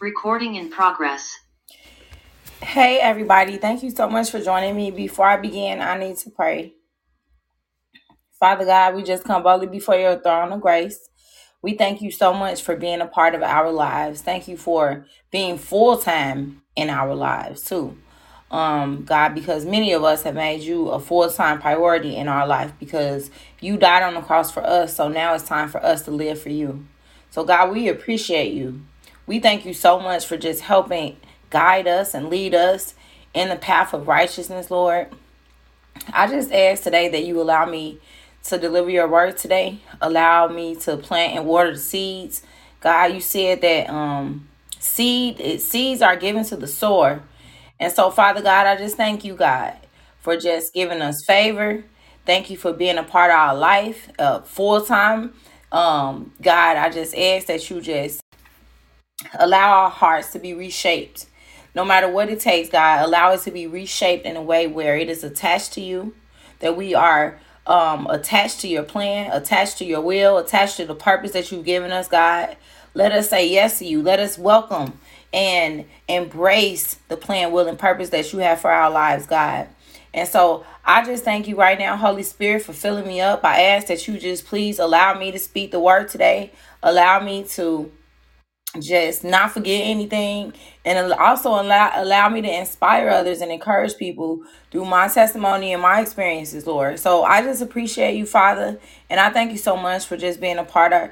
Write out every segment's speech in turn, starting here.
Recording in progress. Hey, everybody. Thank you so much for joining me. Before I begin, I need to pray. Father God, we just come boldly before your throne of grace. We thank you so much for being a part of our lives. Thank you for being full time in our lives, too. Um, God, because many of us have made you a full time priority in our life because you died on the cross for us. So now it's time for us to live for you. So, God, we appreciate you. We thank you so much for just helping guide us and lead us in the path of righteousness, Lord. I just ask today that you allow me to deliver your word today. Allow me to plant and water the seeds. God, you said that um seed seeds are given to the sower. And so, Father God, I just thank you, God, for just giving us favor. Thank you for being a part of our life, uh, full time. Um, God, I just ask that you just Allow our hearts to be reshaped. No matter what it takes, God, allow it to be reshaped in a way where it is attached to you, that we are um, attached to your plan, attached to your will, attached to the purpose that you've given us, God. Let us say yes to you. Let us welcome and embrace the plan, will, and purpose that you have for our lives, God. And so I just thank you right now, Holy Spirit, for filling me up. I ask that you just please allow me to speak the word today. Allow me to just not forget anything. And also allow allow me to inspire others and encourage people through my testimony and my experiences lord. So i just appreciate you father and i thank you so much for just being a part of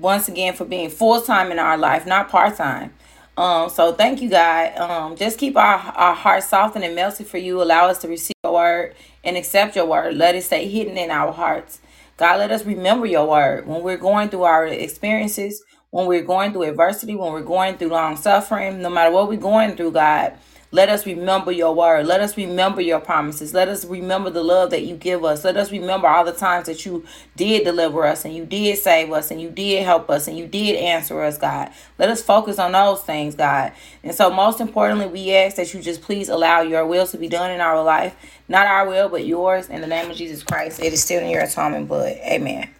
once again for being full-time in our life not part-time. Um so thank you god. Um just keep our, our hearts softened and melted for you. Allow us to receive your word and accept your word. Let it stay hidden in our hearts. God let us remember your word when we're going through our experiences when we're going through adversity, when we're going through long suffering, no matter what we're going through, God, let us remember your word. Let us remember your promises. Let us remember the love that you give us. Let us remember all the times that you did deliver us and you did save us and you did help us and you did answer us, God. Let us focus on those things, God. And so, most importantly, we ask that you just please allow your will to be done in our life. Not our will, but yours. In the name of Jesus Christ, it is still in your atonement blood. Amen.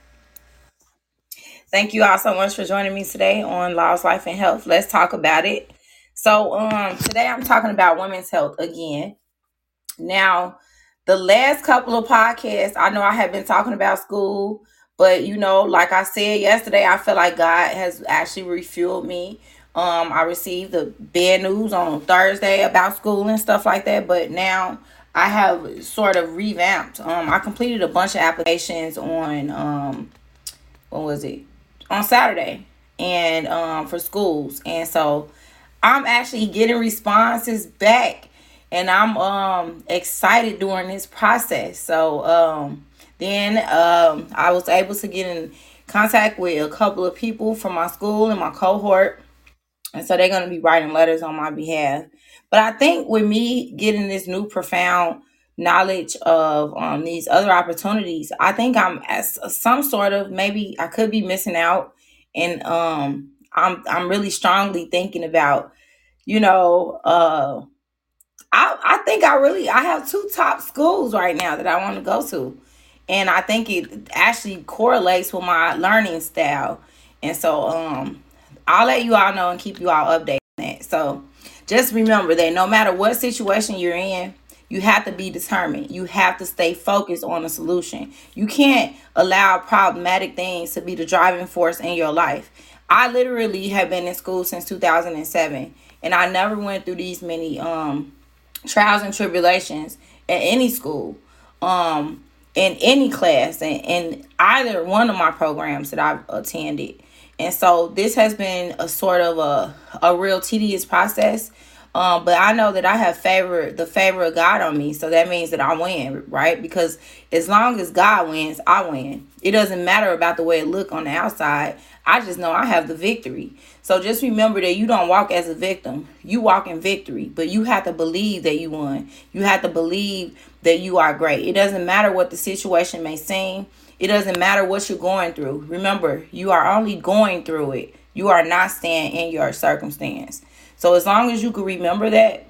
Thank you all so much for joining me today on Laws, Life, and Health. Let's talk about it. So, um, today I'm talking about women's health again. Now, the last couple of podcasts, I know I have been talking about school, but you know, like I said yesterday, I feel like God has actually refueled me. Um, I received the bad news on Thursday about school and stuff like that, but now I have sort of revamped. Um, I completed a bunch of applications on um, what was it? On Saturday and um for schools. And so I'm actually getting responses back and I'm um excited during this process. So um then um I was able to get in contact with a couple of people from my school and my cohort. And so they're going to be writing letters on my behalf. But I think with me getting this new profound knowledge of um, these other opportunities, I think I'm as some sort of maybe I could be missing out, and um, I'm I'm really strongly thinking about, you know, uh, I I think I really I have two top schools right now that I want to go to, and I think it actually correlates with my learning style, and so um, I'll let you all know and keep you all updated. So just remember that no matter what situation you're in you have to be determined. You have to stay focused on a solution. You can't allow problematic things to be the driving force in your life. I literally have been in school since 2007 and I never went through these many um trials and tribulations at any school. Um in any class and in either one of my programs that I've attended. And so this has been a sort of a, a real tedious process um, but I know that I have favor the favor of God on me, so that means that I win, right? Because as long as God wins, I win. It doesn't matter about the way it look on the outside. I just know I have the victory. So just remember that you don't walk as a victim. You walk in victory, but you have to believe that you won. You have to believe that you are great. It doesn't matter what the situation may seem. It doesn't matter what you're going through. Remember, you are only going through it. You are not staying in your circumstance. So as long as you can remember that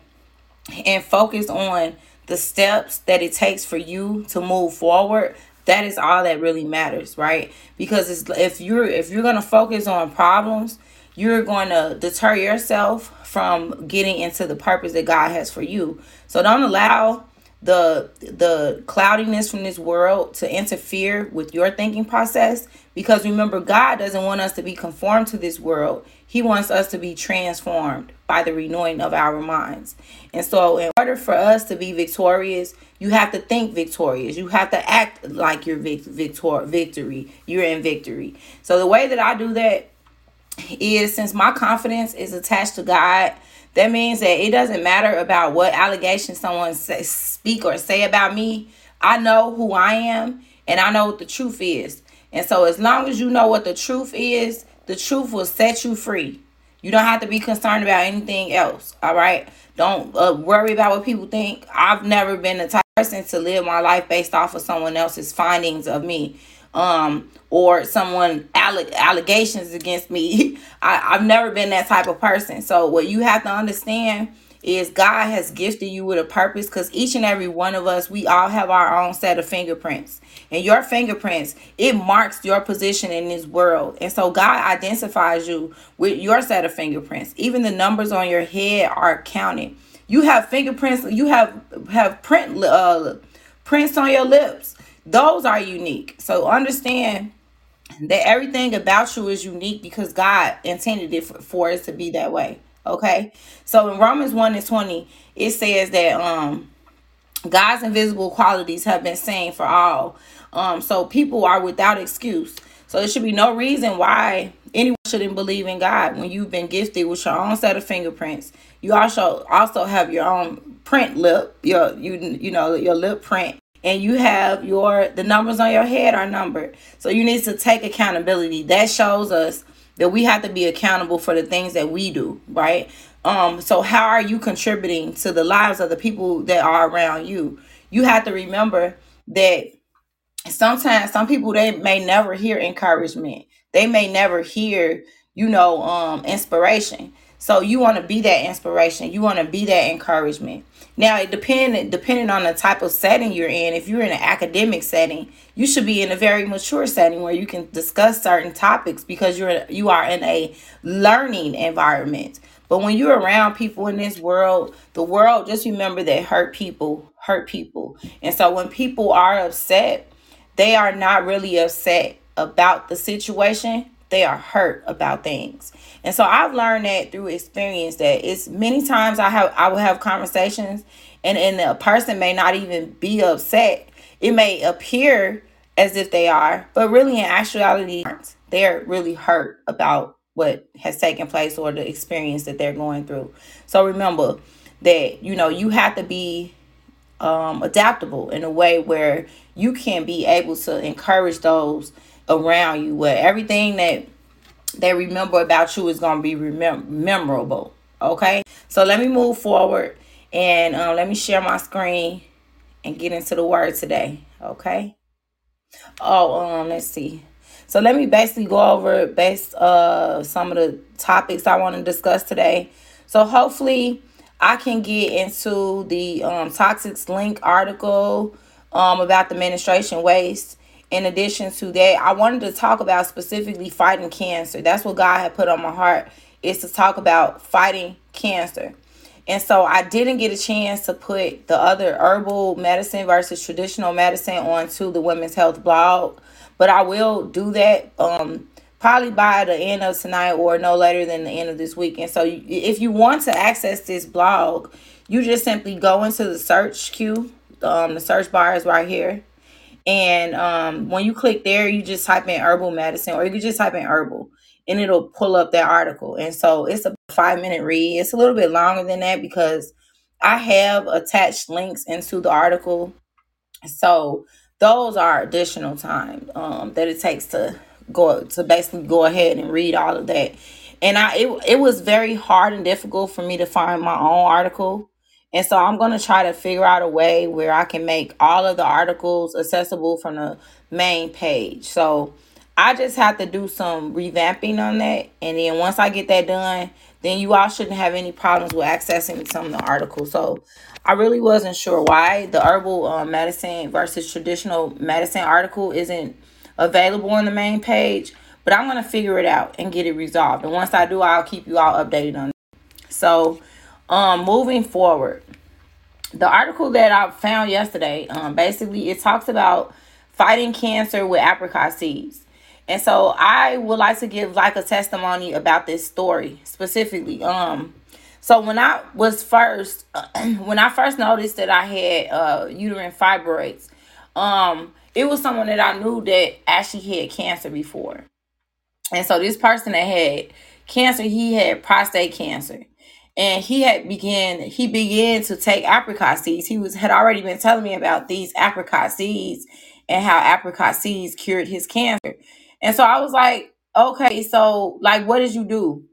and focus on the steps that it takes for you to move forward, that is all that really matters, right? Because if you're if you're gonna focus on problems, you're going to deter yourself from getting into the purpose that God has for you. So don't allow the the cloudiness from this world to interfere with your thinking process because remember God doesn't want us to be conformed to this world. He wants us to be transformed by the renewing of our minds. And so in order for us to be victorious, you have to think victorious. You have to act like you're vic- victor- victory. You're in victory. So the way that I do that is since my confidence is attached to God, that means that it doesn't matter about what allegations someone say, speak or say about me. I know who I am and I know what the truth is. And so as long as you know what the truth is, the truth will set you free. You don't have to be concerned about anything else. All right. Don't uh, worry about what people think. I've never been the type person to live my life based off of someone else's findings of me um, or someone alleg- allegations against me. I, I've never been that type of person. So what you have to understand is God has gifted you with a purpose because each and every one of us, we all have our own set of fingerprints. And your fingerprints, it marks your position in this world. And so God identifies you with your set of fingerprints. Even the numbers on your head are counted. You have fingerprints, you have have print uh, prints on your lips. Those are unique. So understand that everything about you is unique because God intended it for, for us to be that way. Okay. So in Romans 1 and 20, it says that um God's invisible qualities have been seen for all. Um, so people are without excuse. So there should be no reason why anyone shouldn't believe in God when you've been gifted with your own set of fingerprints. You also also have your own print lip, your you you know your lip print and you have your the numbers on your head are numbered. So you need to take accountability. That shows us that we have to be accountable for the things that we do, right? Um so how are you contributing to the lives of the people that are around you? You have to remember that sometimes some people they may never hear encouragement. They may never hear, you know, um inspiration. So you want to be that inspiration. You want to be that encouragement. Now, it depend depending on the type of setting you're in. If you're in an academic setting, you should be in a very mature setting where you can discuss certain topics because you're you are in a learning environment. But when you're around people in this world, the world just remember that hurt people hurt people. And so when people are upset, they are not really upset about the situation. They are hurt about things. And so I've learned that through experience that it's many times I have I will have conversations and and the person may not even be upset. It may appear as if they are, but really in actuality they're really hurt about what has taken place or the experience that they're going through. So remember that you know you have to be um, adaptable in a way where you can be able to encourage those around you where everything that they remember about you is going to be remem- memorable. Okay, so let me move forward and uh, let me share my screen and get into the word today. Okay. Oh, um, let's see. So let me basically go over based uh some of the topics I want to discuss today. So hopefully I can get into the um toxics link article um about the menstruation waste in addition to that, I wanted to talk about specifically fighting cancer. That's what God had put on my heart is to talk about fighting cancer. And so I didn't get a chance to put the other herbal medicine versus traditional medicine onto the women's health blog, but I will do that um probably by the end of tonight or no later than the end of this week. And so if you want to access this blog, you just simply go into the search queue. Um, the search bar is right here and um, when you click there, you just type in herbal medicine, or you can just type in herbal, and it'll pull up that article. And so it's a five minute read. It's a little bit longer than that because I have attached links into the article. So those are additional time um, that it takes to go to basically go ahead and read all of that. And I it, it was very hard and difficult for me to find my own article and so I'm going to try to figure out a way where I can make all of the articles accessible from the main page. So I just have to do some revamping on that. And then once I get that done, then you all shouldn't have any problems with accessing some of the articles. So I really wasn't sure why the herbal uh, medicine versus traditional medicine article isn't available on the main page. but I'm gonna figure it out and get it resolved. And once I do, I'll keep you all updated on. It. So, um, moving forward, the article that I found yesterday, um, basically it talks about fighting cancer with apricot seeds. And so I would like to give like a testimony about this story specifically. Um, so when I was first, when I first noticed that I had uh, uterine fibroids, um, it was someone that I knew that actually had cancer before. And so this person that had cancer, he had prostate cancer. And he had began he began to take apricot seeds. He was had already been telling me about these apricot seeds and how apricot seeds cured his cancer. And so I was like, okay, so like what did you do?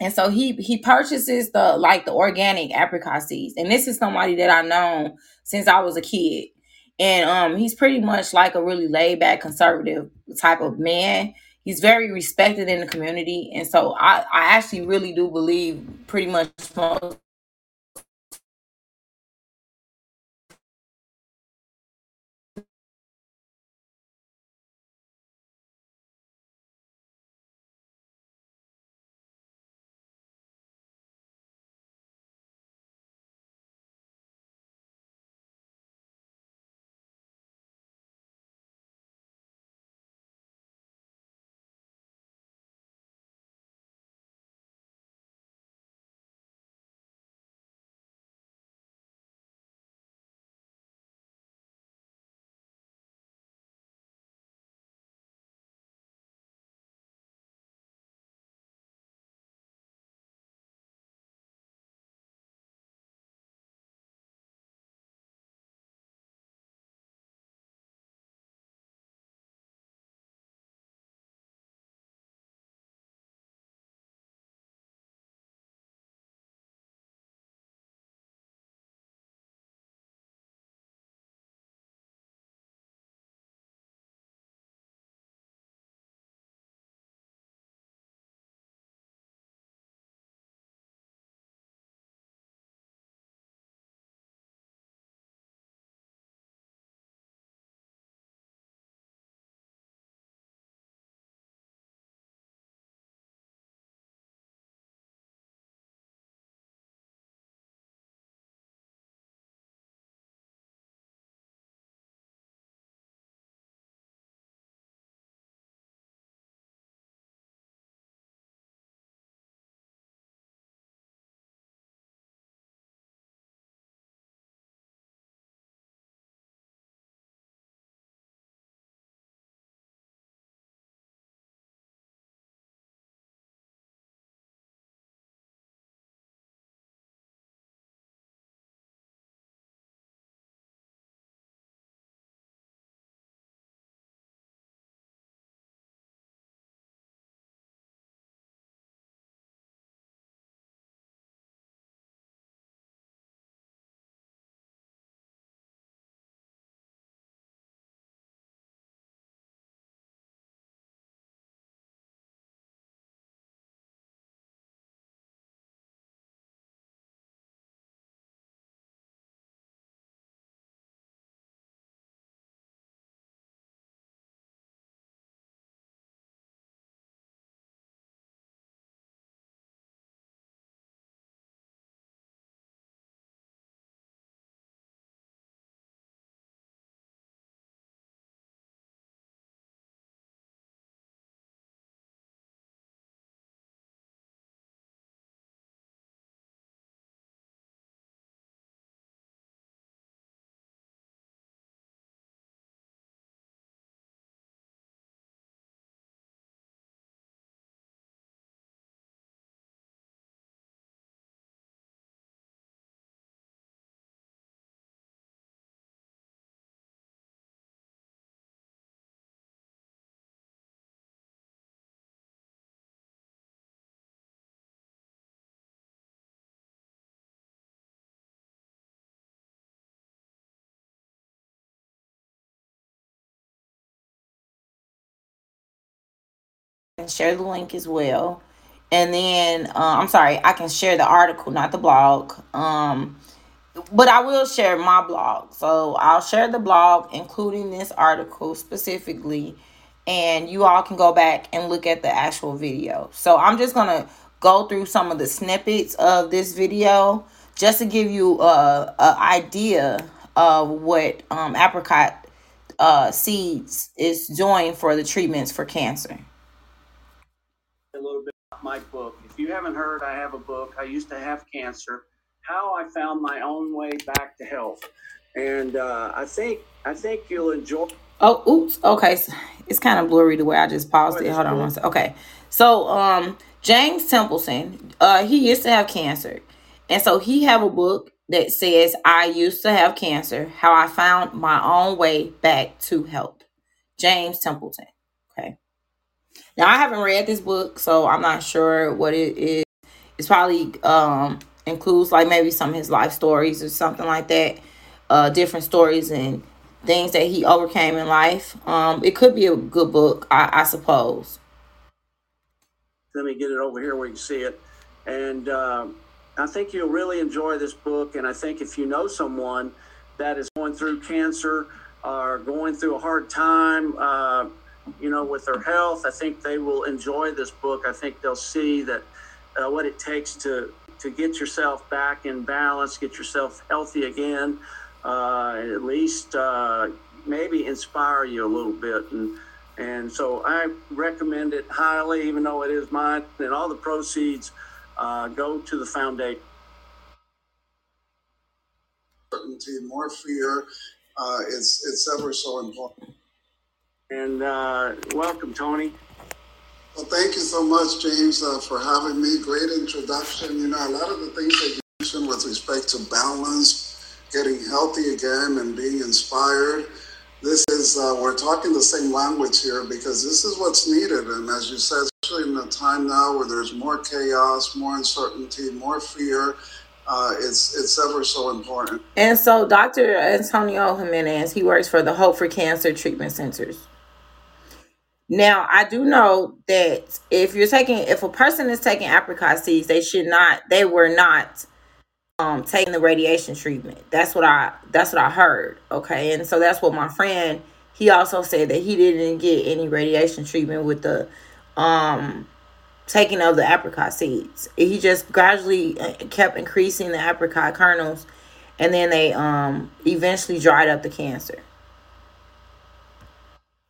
And so he he purchases the like the organic apricot seeds. And this is somebody that I know since I was a kid. And um he's pretty much like a really laid back conservative type of man. He's very respected in the community. And so I, I actually really do believe pretty much most share the link as well. And then uh, I'm sorry, I can share the article, not the blog. Um, but I will share my blog. So I'll share the blog, including this article specifically. and you all can go back and look at the actual video. So I'm just to go through some of the snippets of this video just to give you a, a idea of what um, apricot uh, seeds is doing for the treatments for cancer. A little bit about my book. If you haven't heard, I have a book. I used to have cancer. How I found my own way back to health, and uh, I think I think you'll enjoy. Oh, oops. Okay, it's kind of blurry the way I just paused it. Hold on one second. Okay, so um, James Templeton, uh, he used to have cancer, and so he have a book that says I used to have cancer, how I found my own way back to health. James Templeton. Now I haven't read this book, so I'm not sure what it is. It's probably um includes like maybe some of his life stories or something like that. Uh different stories and things that he overcame in life. Um it could be a good book, I, I suppose. Let me get it over here where you can see it. And um I think you'll really enjoy this book. And I think if you know someone that is going through cancer or going through a hard time, uh, you know, with their health, I think they will enjoy this book. I think they'll see that uh, what it takes to to get yourself back in balance, get yourself healthy again, uh, at least uh, maybe inspire you a little bit. And and so I recommend it highly, even though it is mine. And all the proceeds uh, go to the foundation. More fear. Uh, it's it's ever so important. And uh, welcome, Tony. Well, thank you so much, James, uh, for having me. Great introduction. You know, a lot of the things that you mentioned with respect to balance, getting healthy again, and being inspired. This is, uh, we're talking the same language here because this is what's needed. And as you said, especially in a time now where there's more chaos, more uncertainty, more fear, uh, it's it's ever so important. And so Dr. Antonio Jimenez, he works for the Hope for Cancer Treatment Centers. Now, I do know that if you're taking if a person is taking apricot seeds, they should not they were not um taking the radiation treatment. That's what I that's what I heard. Okay. And so that's what my friend he also said that he didn't get any radiation treatment with the um taking of the apricot seeds. He just gradually uh, kept increasing the apricot kernels and then they um eventually dried up the cancer.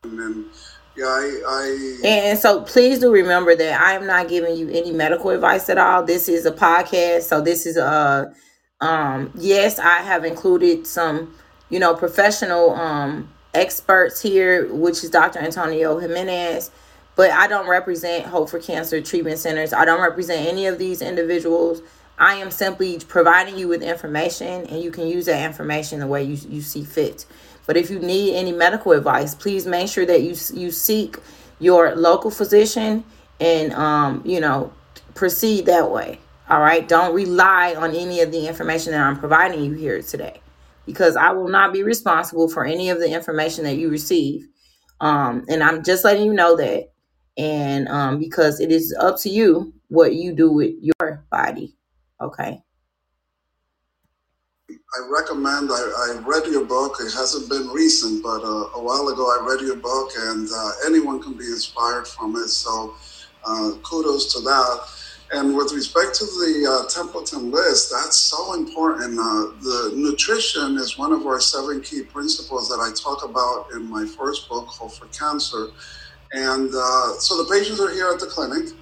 And then, yeah, I, I And so please do remember that I am not giving you any medical advice at all. This is a podcast, so this is a um yes, I have included some, you know, professional um experts here, which is Dr. Antonio Jimenez, but I don't represent Hope for Cancer Treatment Centers. I don't represent any of these individuals. I am simply providing you with information and you can use that information the way you, you see fit. But if you need any medical advice, please make sure that you you seek your local physician and um, you know, proceed that way. All right? Don't rely on any of the information that I'm providing you here today because I will not be responsible for any of the information that you receive. Um, and I'm just letting you know that. And um, because it is up to you what you do with your body. Okay. I recommend. I, I read your book. It hasn't been recent, but uh, a while ago I read your book, and uh, anyone can be inspired from it. So uh, kudos to that. And with respect to the uh, Templeton list, that's so important. Uh, the nutrition is one of our seven key principles that I talk about in my first book, Hope for Cancer. And uh, so the patients are here at the clinic,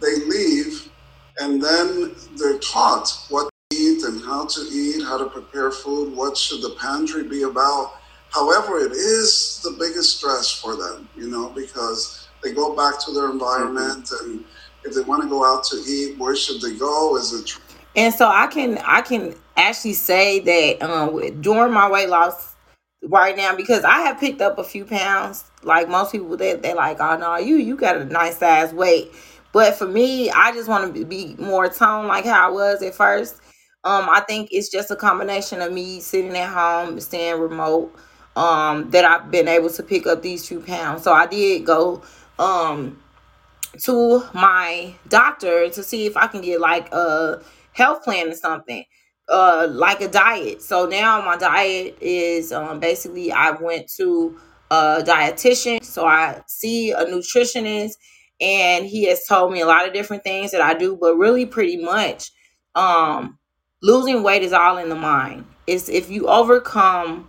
they leave, and then they're taught what eat and how to eat, how to prepare food, what should the pantry be about. However, it is the biggest stress for them, you know, because they go back to their environment and if they want to go out to eat, where should they go? Is it And so I can I can actually say that um during my weight loss right now because I have picked up a few pounds. Like most people, they they're like, oh no, you you got a nice size weight. But for me, I just want to be more toned like how I was at first. Um, I think it's just a combination of me sitting at home, staying remote, um, that I've been able to pick up these few pounds. So I did go um to my doctor to see if I can get like a health plan or something, uh, like a diet. So now my diet is um, basically I went to a dietitian, so I see a nutritionist, and he has told me a lot of different things that I do, but really pretty much um losing weight is all in the mind. It's if you overcome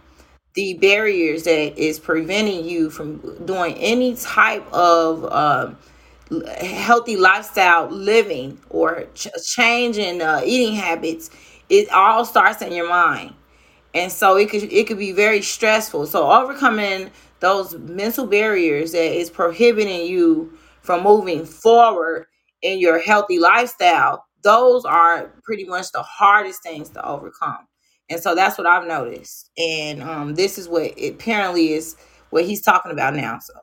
the barriers that is preventing you from doing any type of um, healthy lifestyle living or ch- change in uh, eating habits, it all starts in your mind and so it could it could be very stressful so overcoming those mental barriers that is prohibiting you from moving forward in your healthy lifestyle those are pretty much the hardest things to overcome and so that's what i've noticed and um, this is what it apparently is what he's talking about now so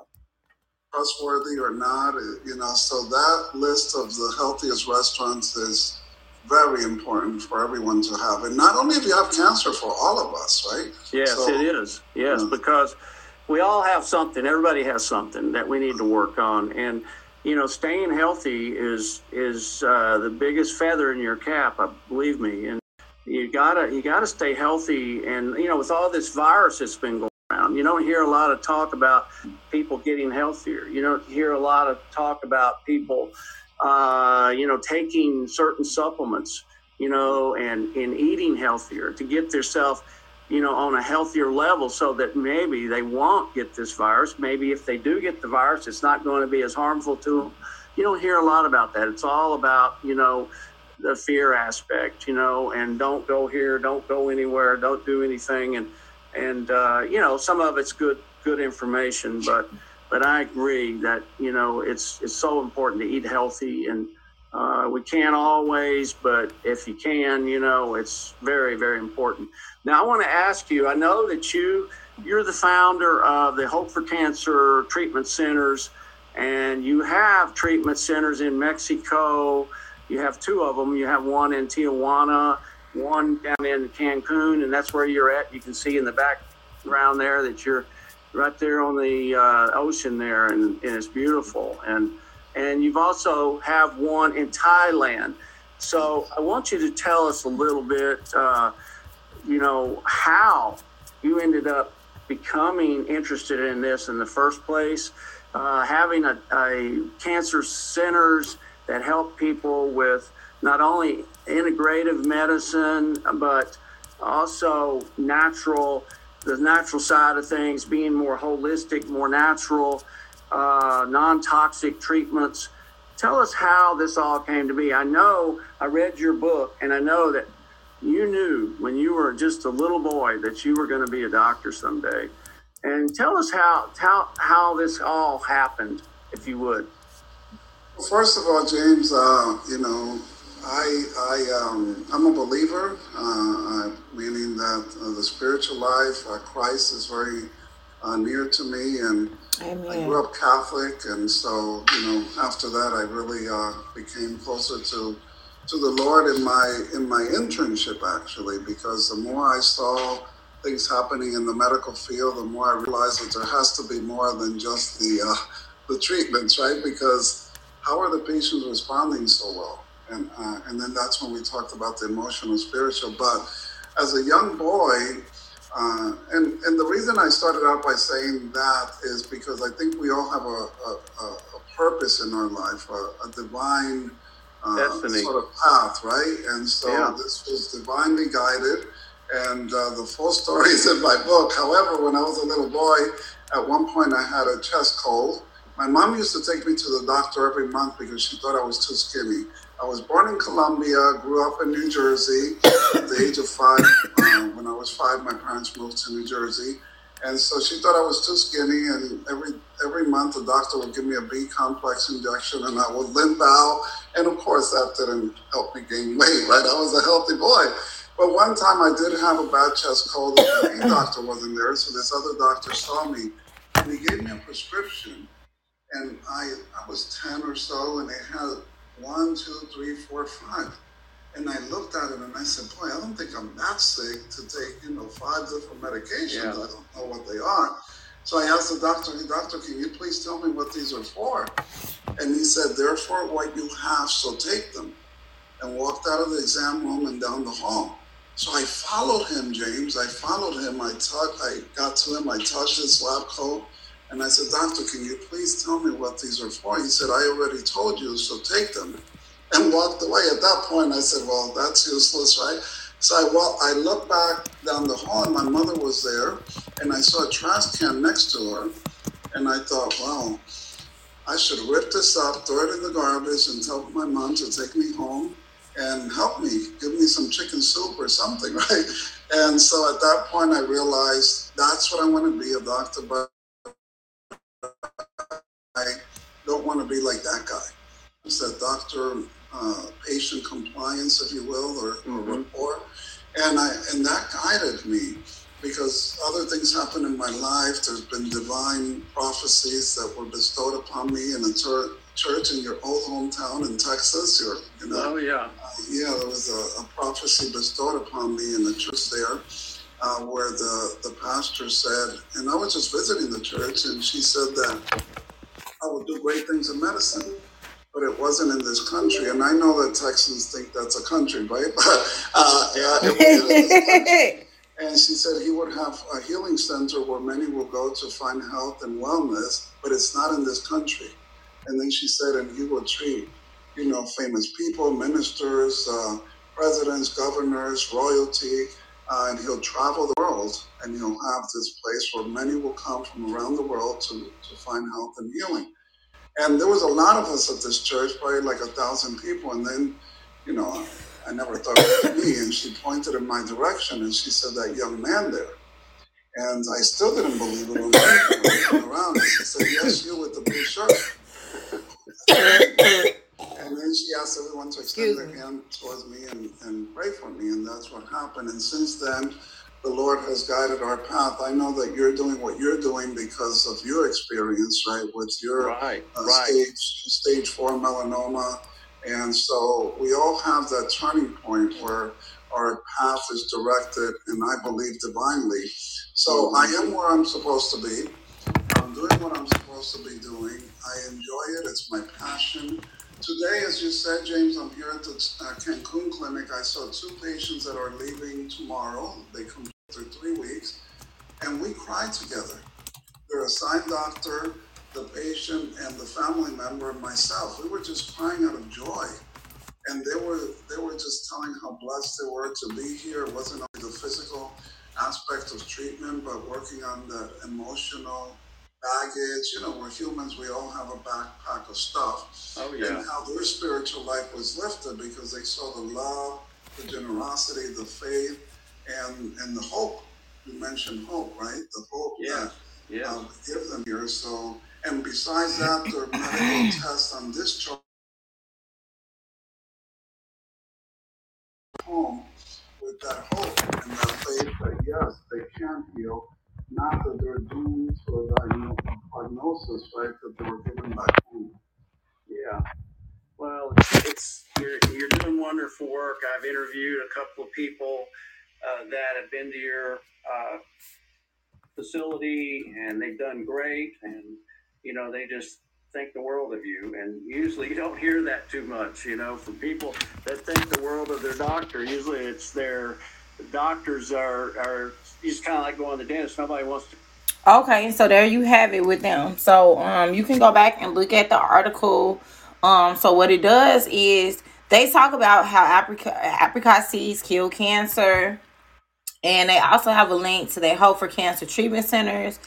trustworthy or not, you know. So that list of the healthiest restaurants is very important for everyone to have, and not only if you have cancer, for all of us, right? Yes, So- it is. Yes, Yeah. because we all have something. Everybody has something that we need to work on, and you know, staying healthy is is uh, the biggest feather in your cap. Uh, believe me, and you gotta you gotta stay healthy. And you know, with all this virus that's been going around, you don't hear a lot of talk about people getting healthier. You don't hear a lot of talk about people, uh, you know, taking certain supplements, you know, and and eating healthier to get themselves you know, on a healthier level so that maybe they won't get this virus. Maybe if they do get the virus, it's not going to be as harmful to them. You don't hear a lot about that. It's all about, you know, the fear aspect, you know, and don't go here, don't go anywhere, don't do anything. And, and, uh, you know, some of it's good, good information, but, but I agree that, you know, it's, it's so important to eat healthy and, uh, we can't always, but if you can, you know, it's very, very important. Now, I want to ask you. I know that you you're the founder of the Hope for Cancer Treatment Centers, and you have treatment centers in Mexico. You have two of them. You have one in Tijuana, one down in Cancun, and that's where you're at. You can see in the background there that you're right there on the uh, ocean there, and, and it's beautiful. And and you've also have one in Thailand. So I want you to tell us a little bit, uh, you know, how you ended up becoming interested in this in the first place, uh, having a, a cancer centers that help people with not only integrative medicine but also natural, the natural side of things, being more holistic, more natural uh, non-toxic treatments. Tell us how this all came to be. I know I read your book, and I know that you knew when you were just a little boy that you were going to be a doctor someday. And tell us how how how this all happened, if you would. Well, First of all, James, uh, you know, I, I, um, I'm a believer, uh, uh, meaning that uh, the spiritual life, uh, Christ is very uh, near to me, and I grew up Catholic, and so you know, after that, I really uh, became closer to to the Lord in my in my internship, actually, because the more I saw things happening in the medical field, the more I realized that there has to be more than just the uh, the treatments, right? Because how are the patients responding so well? And uh, and then that's when we talked about the emotional, spiritual. But as a young boy, uh, and and the reason I started out by saying that is because I think we all have a a, a, purpose in our life, a, a divine uh, sort of path, right? And so Yeah. this was divinely guided, and uh, the full story is in my book. However, when I was a little boy, at one point I had a chest cold. My mom used to take me to the doctor every month because she thought I was too skinny. I was born in Colombia, grew up in New Jersey. At the age of five, uh, when I was five, my parents moved to New Jersey, and so she thought I was too skinny. And every every month, the doctor would give me a B complex injection, and I would limp out. And of course, that didn't help me gain weight. Right? I was a healthy boy. But one time, I did have a bad chest cold. and The doctor wasn't there, so this other doctor saw me, and he gave me a prescription. And I I was ten or so, and it had one, two, three, four, five. And I looked at it and I said, boy, I don't think I'm that sick to take, you know, five different medications. Yeah. I don't know what they are. So I asked the doctor, hey, doctor, can you please tell me what these are for? And he said, they're for what you have, so take them. And walked out of the exam room and down the hall. So I followed him, James. I followed him. I talked. I got to him. I touched his lab coat, and I said, "Doctor, can you please tell me what these are for?" He said, "I already told you, so take them." And walked away. At that point, I said, "Well, that's useless, right?" So I well, I looked back down the hall, and my mother was there, and I saw a trash can next to her, and I thought, "Wow." I should rip this up, throw it in the garbage, and tell my mom to take me home and help me, give me some chicken soup or something, right? And so at that point, I realized that's what I want to be a doctor, but I don't want to be like that guy. It's that doctor uh, patient compliance, if you will, or, mm-hmm. or rapport. And I and that guided me because other things happened in my life. There's been divine prophecies that were bestowed upon me in a ter- church in your old hometown in Texas. You know, oh yeah, uh, yeah. There was a, a, prophecy bestowed upon me in the church there, uh, where the the pastor said, and I was just visiting the church, and she said that I would do great things in medicine. But it wasn't in this country, and I know that Texans think that's a country, right? But uh, yeah, it, and she said he would have a healing center where many will go to find health and wellness, but it's not in this country. And then she said, and he will treat, you know, famous people, ministers, uh, presidents, governors, royalty, uh, and he'll travel the world and he'll have this place where many will come from around the world to, to find health and healing. And there was a lot of us at this church, probably like a thousand people. And then, you know, I never thought it was me. And she pointed in my direction and she said, That young man there. And I still didn't believe it when I turned around. And she said, Yes, you with the blue shirt. and then she asked everyone to extend their hand towards me and, and pray for me. And that's what happened. And since then, the Lord has guided our path. I know that you're doing what you're doing because of your experience, right, with your right, uh, right. stage stage four melanoma and so we all have that turning point where our path is directed, and I believe divinely. So I am where I'm supposed to be. I'm doing what I'm supposed to be doing. I enjoy it. It's my passion. Today, as you said, James, I'm here at the uh, Cancun clinic. I saw two patients that are leaving tomorrow. They come after three weeks, and we cried together. They're a sign doctor the patient and the family member and myself, we were just crying out of joy. And they were they were just telling how blessed they were to be here. It wasn't only the physical aspect of treatment, but working on the emotional baggage. You know, we're humans, we all have a backpack of stuff. Oh, yeah. And how their spiritual life was lifted because they saw the love, the generosity, the faith, and and the hope. You mentioned hope, right? The hope yeah. that yeah. um, give them here. So and besides that, the medical test on discharge home with that hope and that faith that yes, they can heal, not that they're doomed to a prognosis, right, that they were given back home. Yeah. Well, it's you're you're doing wonderful work. I've interviewed a couple of people uh, that have been to your uh, facility, and they've done great. And you know, they just think the world of you. And usually you don't hear that too much, you know, from people that think the world of their doctor. Usually it's their doctors are, are just kind of like going to the dentist. Nobody wants to. Okay, so there you have it with them. So um, you can go back and look at the article. Um, so what it does is they talk about how apricot, apricot seeds kill cancer. And they also have a link to their Hope for Cancer Treatment Centers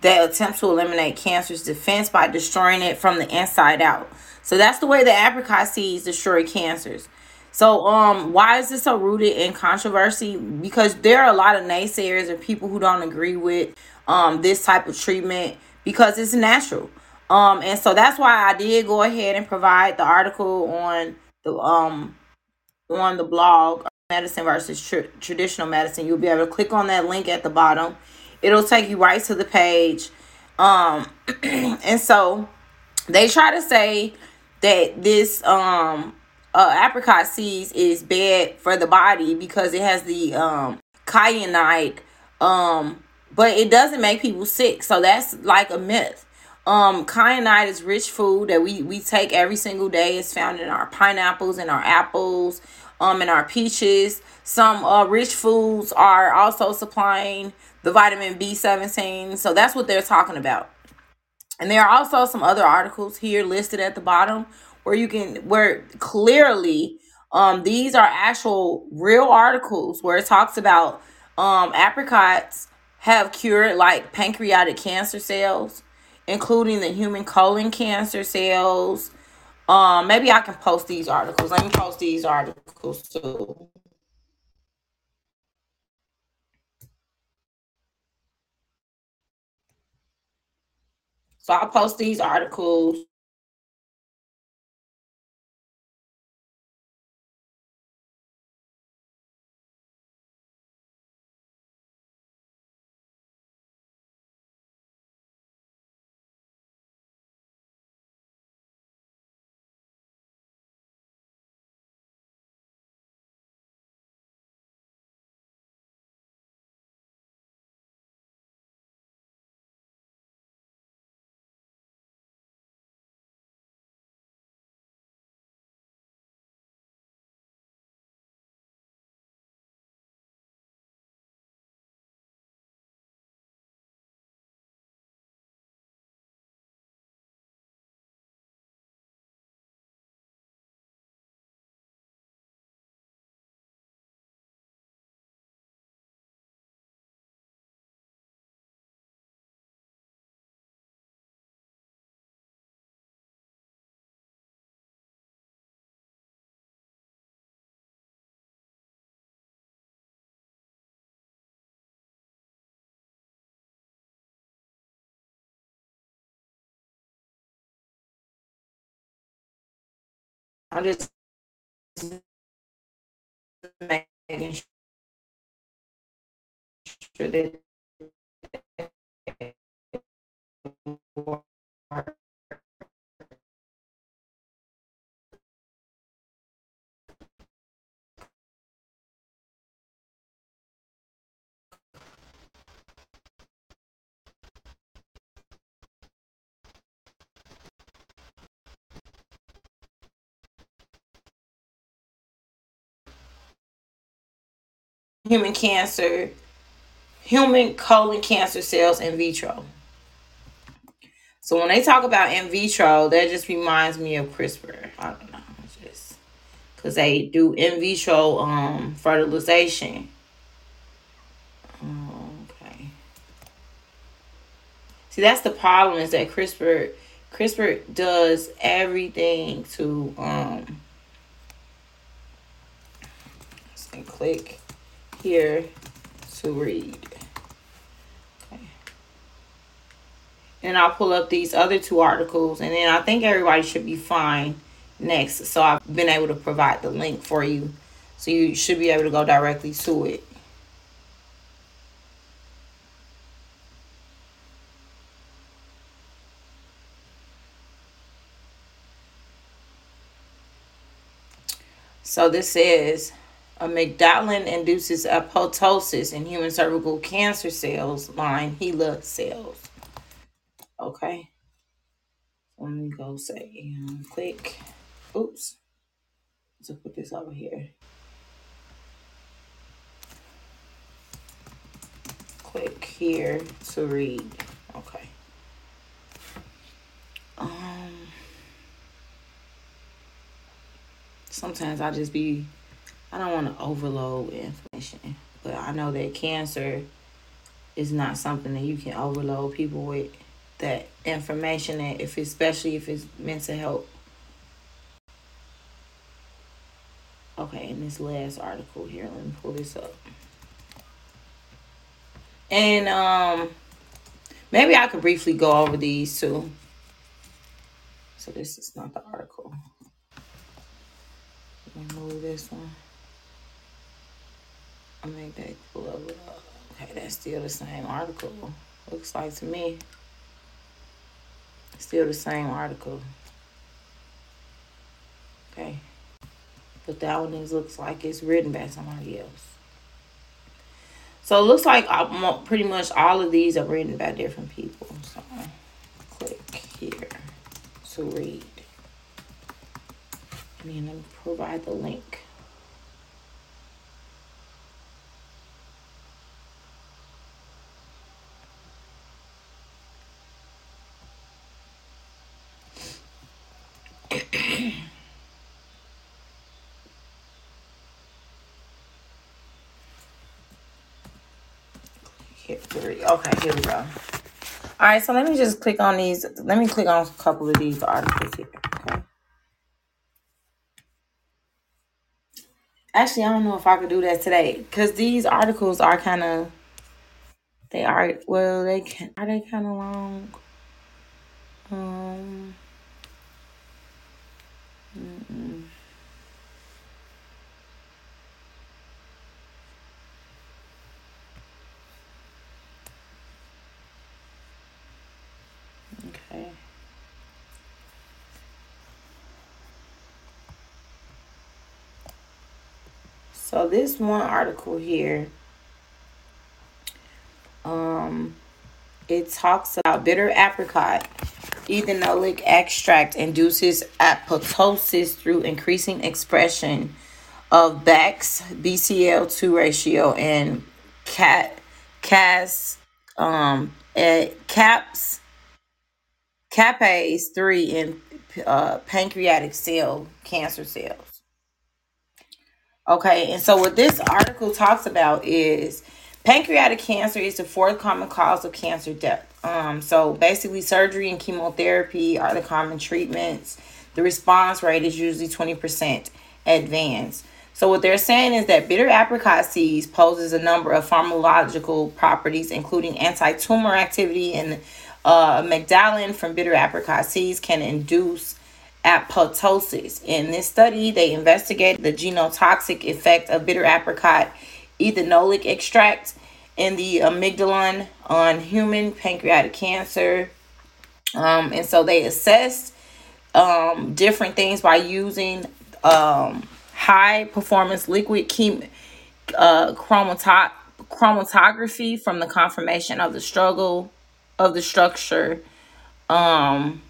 that attempt to eliminate cancer's defense by destroying it from the inside out. So that's the way the apricot seeds destroy cancers. So um why is this so rooted in controversy? Because there are a lot of naysayers and people who don't agree with um this type of treatment because it's natural. Um and so that's why I did go ahead and provide the article on the um on the blog medicine versus tr- traditional medicine. You'll be able to click on that link at the bottom it'll take you right to the page um and so they try to say that this um uh, apricot seeds is bad for the body because it has the um cyanide um but it doesn't make people sick so that's like a myth um cyanide is rich food that we we take every single day it's found in our pineapples and our apples um in our peaches. Some uh, rich foods are also supplying the vitamin B17. So that's what they're talking about. And there are also some other articles here listed at the bottom where you can where clearly um these are actual real articles where it talks about um apricots have cured like pancreatic cancer cells, including the human colon cancer cells. Um maybe I can post these articles. Let me post these articles too. So I'll post these articles I'm just making sure that human cancer, human colon cancer cells in vitro. So when they talk about in vitro, that just reminds me of CRISPR. I don't know, just because they do in vitro um fertilization. Okay. See, that's the problem is that CRISPR CRISPR does everything to um and click here to read. Okay. And I'll pull up these other two articles and then I think everybody should be fine next. So I've been able to provide the link for you. So you should be able to go directly to it. So this says amygdalin induces apoptosis in human cervical cancer cells, line HeLa cells. Okay. Let me go say um, click. Oops. So put this over here. Click here to read. Okay. Um. Sometimes I just be I don't want to overload information, but I know that cancer is not something that you can overload people with that information that if especially if it's meant to help. Okay, in this last article here, let me pull this up. And um maybe I could briefly go over these too. So this is not the article. Let me move this one. I make that pull up. Okay, that's still the same article. Looks like to me. Still the same article. Okay. But that one looks like it's written by somebody else. So it looks like uh, pretty much all of these are written by different people. So click here to read. And then provide the link. three. Okay, here we go. All right, so let me just click on these. Let me click on a couple of these articles here. Okay. Actually, I don't know if I could do that today because these articles are kind of. They are well. They can are they kind of long. Um. mm-mm. Okay. So this one article here, um, it talks about bitter apricot. Ethanolic extract induces apoptosis through increasing expression of Bax BCL2 ratio and cat cas um caps capase 3 in uh, pancreatic cell cancer cells. Okay, and so what this article talks about is pancreatic cancer is the fourth common cause of cancer death. Um, so basically, surgery and chemotherapy are the common treatments. The response rate is usually 20% advanced. So what they're saying is that bitter apricot seeds poses a number of pharmacological properties, including anti-tumor activity and uh, amygdalin from bitter apricot seeds can induce apoptosis. In this study, they investigated the genotoxic effect of bitter apricot ethanolic extract in the amygdalin on human pancreatic cancer. Um, and so they assessed um, different things by using um, high performance liquid chem- uh, chromato- chromatography from the confirmation of the struggle of the structure. Um,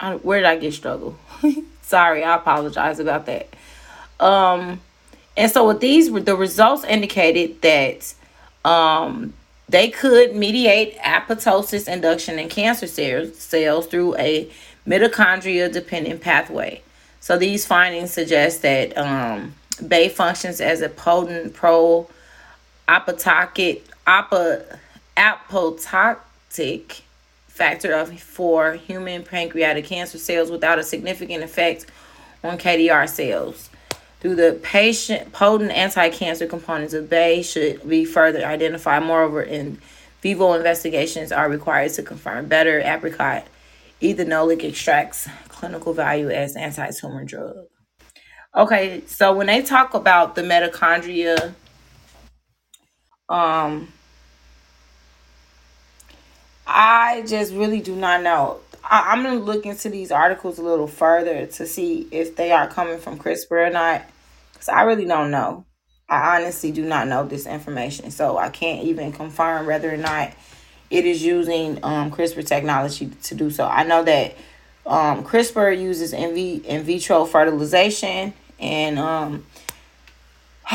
I, where did I get struggle? Sorry, I apologize about that. Um, and so with these, the results indicated that um, they could mediate apoptosis induction in cancer cells, through a mitochondria dependent pathway. So these findings suggest that um, BAE functions as a potent pro apoptotic, apoptotic factor of for human pancreatic cancer cells without a significant effect on KDR cells. Through the patient potent anti-cancer components of Bay should be further identified. Moreover, in vivo investigations are required to confirm better apricot ethanolic extracts clinical value as anti-tumor drug. Okay, so when they talk about the mitochondria, um, I just really do not know. I, I'm gonna look into these articles a little further to see if they are coming from CRISPR or not, because I really don't know. I honestly do not know this information, so I can't even confirm whether or not it is using um, CRISPR technology to do so. I know that um, CRISPR uses in, v- in vitro fertilization, and um,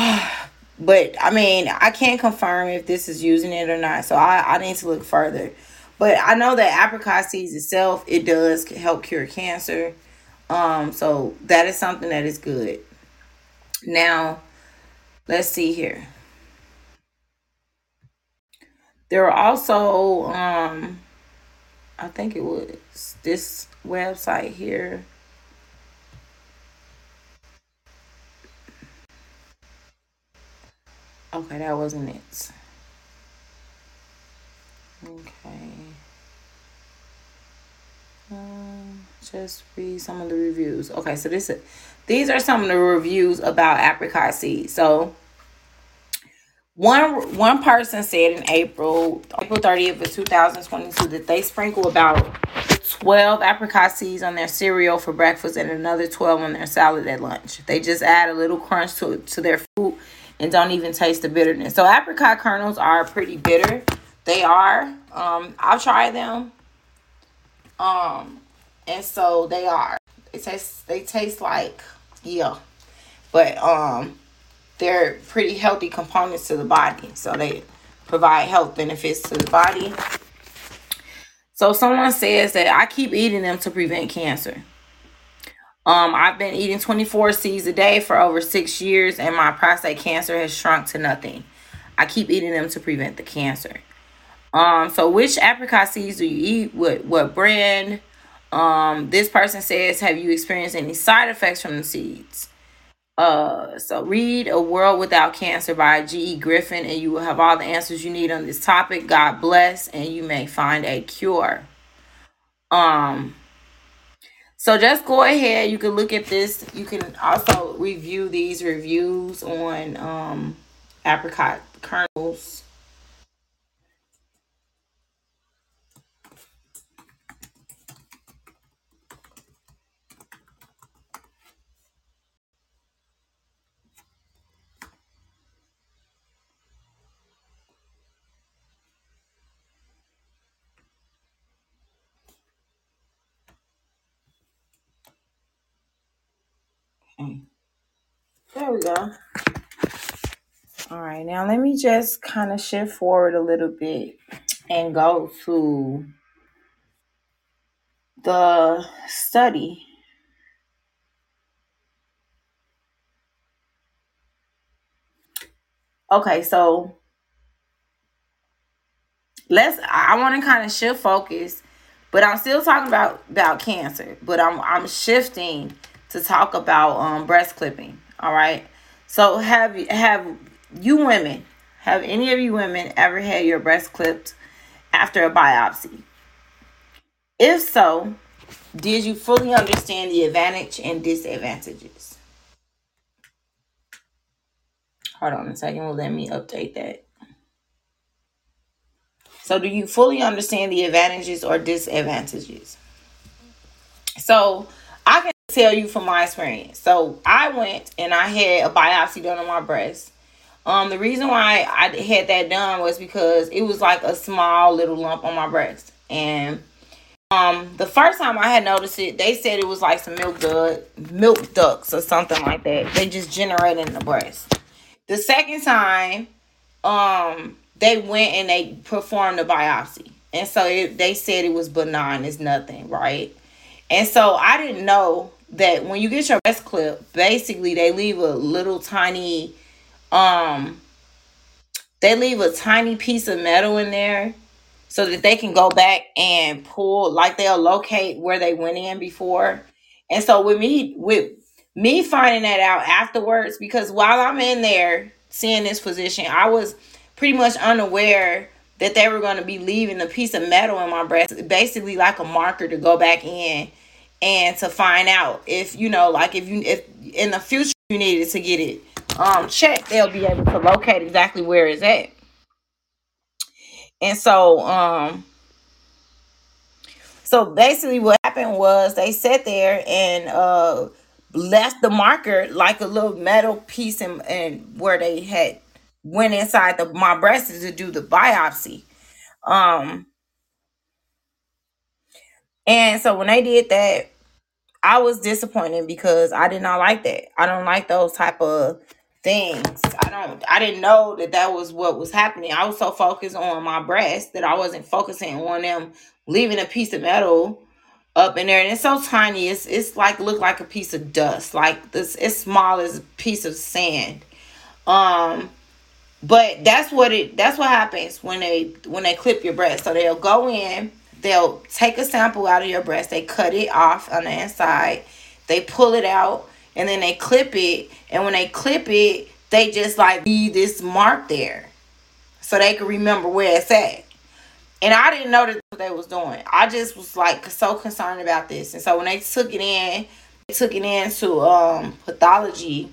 but I mean, I can't confirm if this is using it or not, so I, I need to look further. But I know that apricot seeds itself, it does help cure cancer. Um, so that is something that is good. Now, let's see here. There are also, um, I think it was this website here. Okay, that wasn't it. Okay. Um, just read some of the reviews. Okay, so this is these are some of the reviews about apricot seeds. So one one person said in April April 30th of 2022 that they sprinkle about 12 apricot seeds on their cereal for breakfast and another 12 on their salad at lunch. They just add a little crunch to to their food and don't even taste the bitterness. So apricot kernels are pretty bitter. They are. Um, I've tried them. Um, and so they are. It tastes. They taste like yeah, but um, they're pretty healthy components to the body. So they provide health benefits to the body. So someone says that I keep eating them to prevent cancer. Um, I've been eating 24 seeds a day for over six years, and my prostate cancer has shrunk to nothing. I keep eating them to prevent the cancer. Um, so which apricot seeds do you eat? What what brand? Um, this person says, have you experienced any side effects from the seeds? Uh, so read A World Without Cancer by G.E. Griffin, and you will have all the answers you need on this topic. God bless, and you may find a cure. Um, so just go ahead. You can look at this. You can also review these reviews on um apricot kernels. There we go. All right, now let me just kind of shift forward a little bit and go to the study. Okay, so let's I want to kind of shift focus, but I'm still talking about about cancer, but I'm I'm shifting to talk about um breast clipping. All right. So have have you women have any of you women ever had your breast clipped after a biopsy? If so, did you fully understand the advantage and disadvantages? Hold on a second. Well, let me update that. So, do you fully understand the advantages or disadvantages? So, I can tell you from my experience. So, I went and I had a biopsy done on my breast. Um, the reason why I had that done was because it was like a small little lump on my breast, and um, the first time I had noticed it, they said it was like some milk milk ducts or something like that. They just generated in the breast. The second time, um, they went and they performed a biopsy, and so it, they said it was benign. It's nothing, right? And so I didn't know that when you get your breast clip, basically they leave a little tiny, um, they leave a tiny piece of metal in there so that they can go back and pull like they'll locate where they went in before. And so with me with me finding that out afterwards because while I'm in there seeing this physician, I was pretty much unaware that they were going to be leaving a piece of metal in my breast, basically like a marker to go back in and to find out if you know like if you if in the future you needed to get it um checked, they'll be able to locate exactly where it's at. And so, um, so basically what happened was they sat there and uh left the marker like a little metal piece and, and where they had went inside the my breast to do the biopsy. Um and so when they did that, I was disappointed because I did not like that. I don't like those type of things. I don't I didn't know that that was what was happening. I was so focused on my breast that I wasn't focusing on them leaving a piece of metal up in there and it's so tiny. It's it's like look like a piece of dust. Like this it's small as a piece of sand. Um but that's what it that's what happens when they when they clip your breast. So they'll go in, they'll take a sample out of your breast, they cut it off on the inside, they pull it out, and then they clip it. And when they clip it, they just like leave this mark there. So they can remember where it's at. And I didn't know that what they was doing. I just was like so concerned about this. And so when they took it in, they took it into um pathology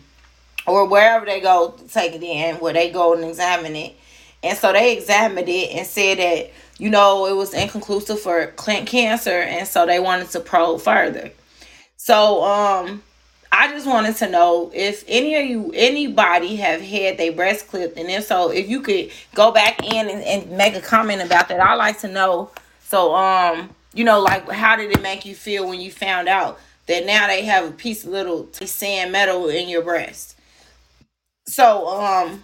or wherever they go to take it in, where they go and examine it. And so they examined it and said that, you know, it was inconclusive for Clint cancer. And so they wanted to probe further. So um I just wanted to know if any of you, anybody have had their breast clipped. And if so, if you could go back in and, and make a comment about that. i like to know. So, um, you know, like how did it make you feel when you found out that now they have a piece of little sand metal in your breast? So, um,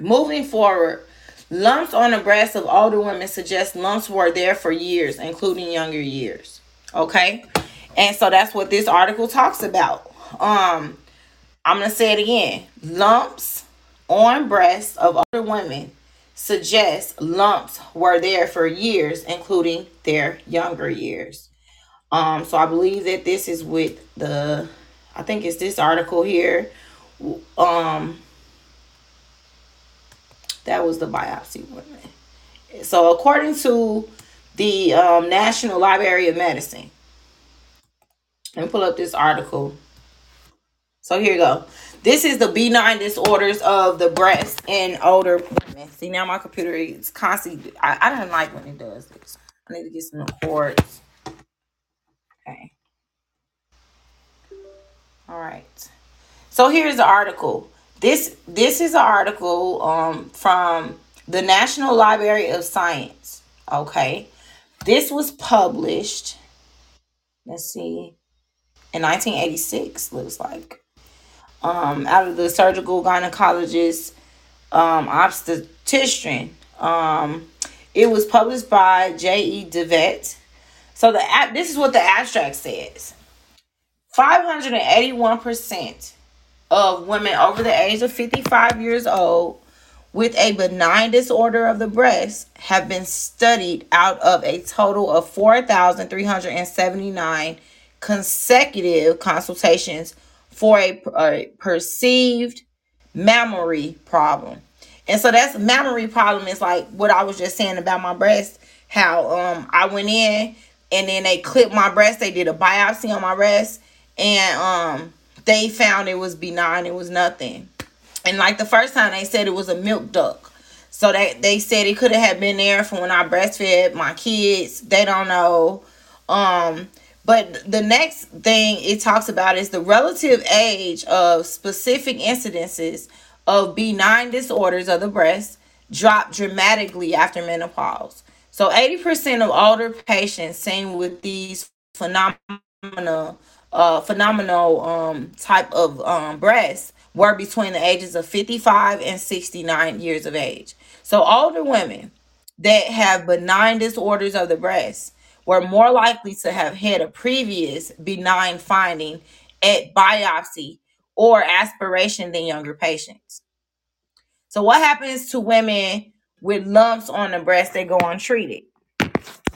moving forward, lumps on the breasts of older women suggest lumps were there for years, including younger years. Okay, and so that's what this article talks about. Um, I'm gonna say it again: lumps on breasts of older women suggests lumps were there for years, including their younger years. Um, so I believe that this is with the, I think it's this article here. Um, that was the biopsy women. So according to the um, National Library of Medicine, let me pull up this article. So here you go. This is the benign disorders of the breast in older women. See now my computer is constantly. I, I don't like when it does this. I need to get some cords. Okay. All right. So here's the article. This this is an article um from the National Library of Science. Okay. This was published. Let's see. In 1986 looks like. Um out of the surgical gynecologist um obstetrician. Um it was published by J.E. Devitt. So the this is what the abstract says. 581% of women over the age of 55 years old with a benign disorder of the breast have been studied out of a total of 4,379 consecutive consultations for a, a perceived mammary problem. And so that's mammary problem is like what I was just saying about my breast, how um I went in and then they clipped my breast, they did a biopsy on my breast and um they found it was benign, it was nothing. And like the first time they said it was a milk duct. So they, they said it could have been there from when I breastfed my kids. They don't know. Um, but the next thing it talks about is the relative age of specific incidences of benign disorders of the breast drop dramatically after menopause. So 80% of older patients seen with these phenomena uh, phenomenal um, type of um, breasts were between the ages of 55 and 69 years of age. So older women that have benign disorders of the breast were more likely to have had a previous benign finding at biopsy or aspiration than younger patients. So what happens to women with lumps on the breast that go untreated?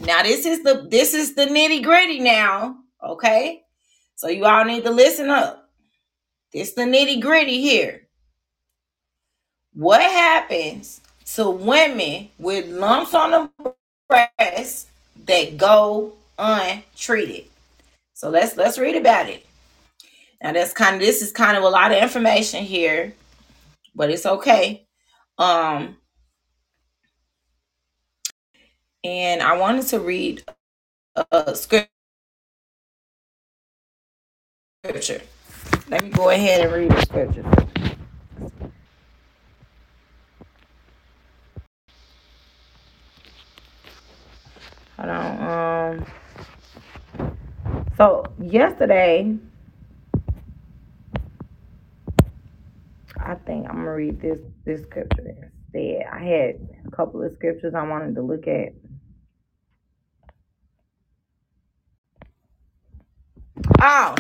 Now this is the this is the nitty gritty now, okay? So you all need to listen up. This the nitty gritty here. What happens to women with lumps on the breast that go untreated? So let's let's read about it. Now that's kind of this is kind of a lot of information here, but it's okay. Um and I wanted to read a scripture. Let me go ahead and read the scripture. Hold on. Um so yesterday I think I'm gonna read this this scripture instead. I had a couple of scriptures I wanted to look at. Oh,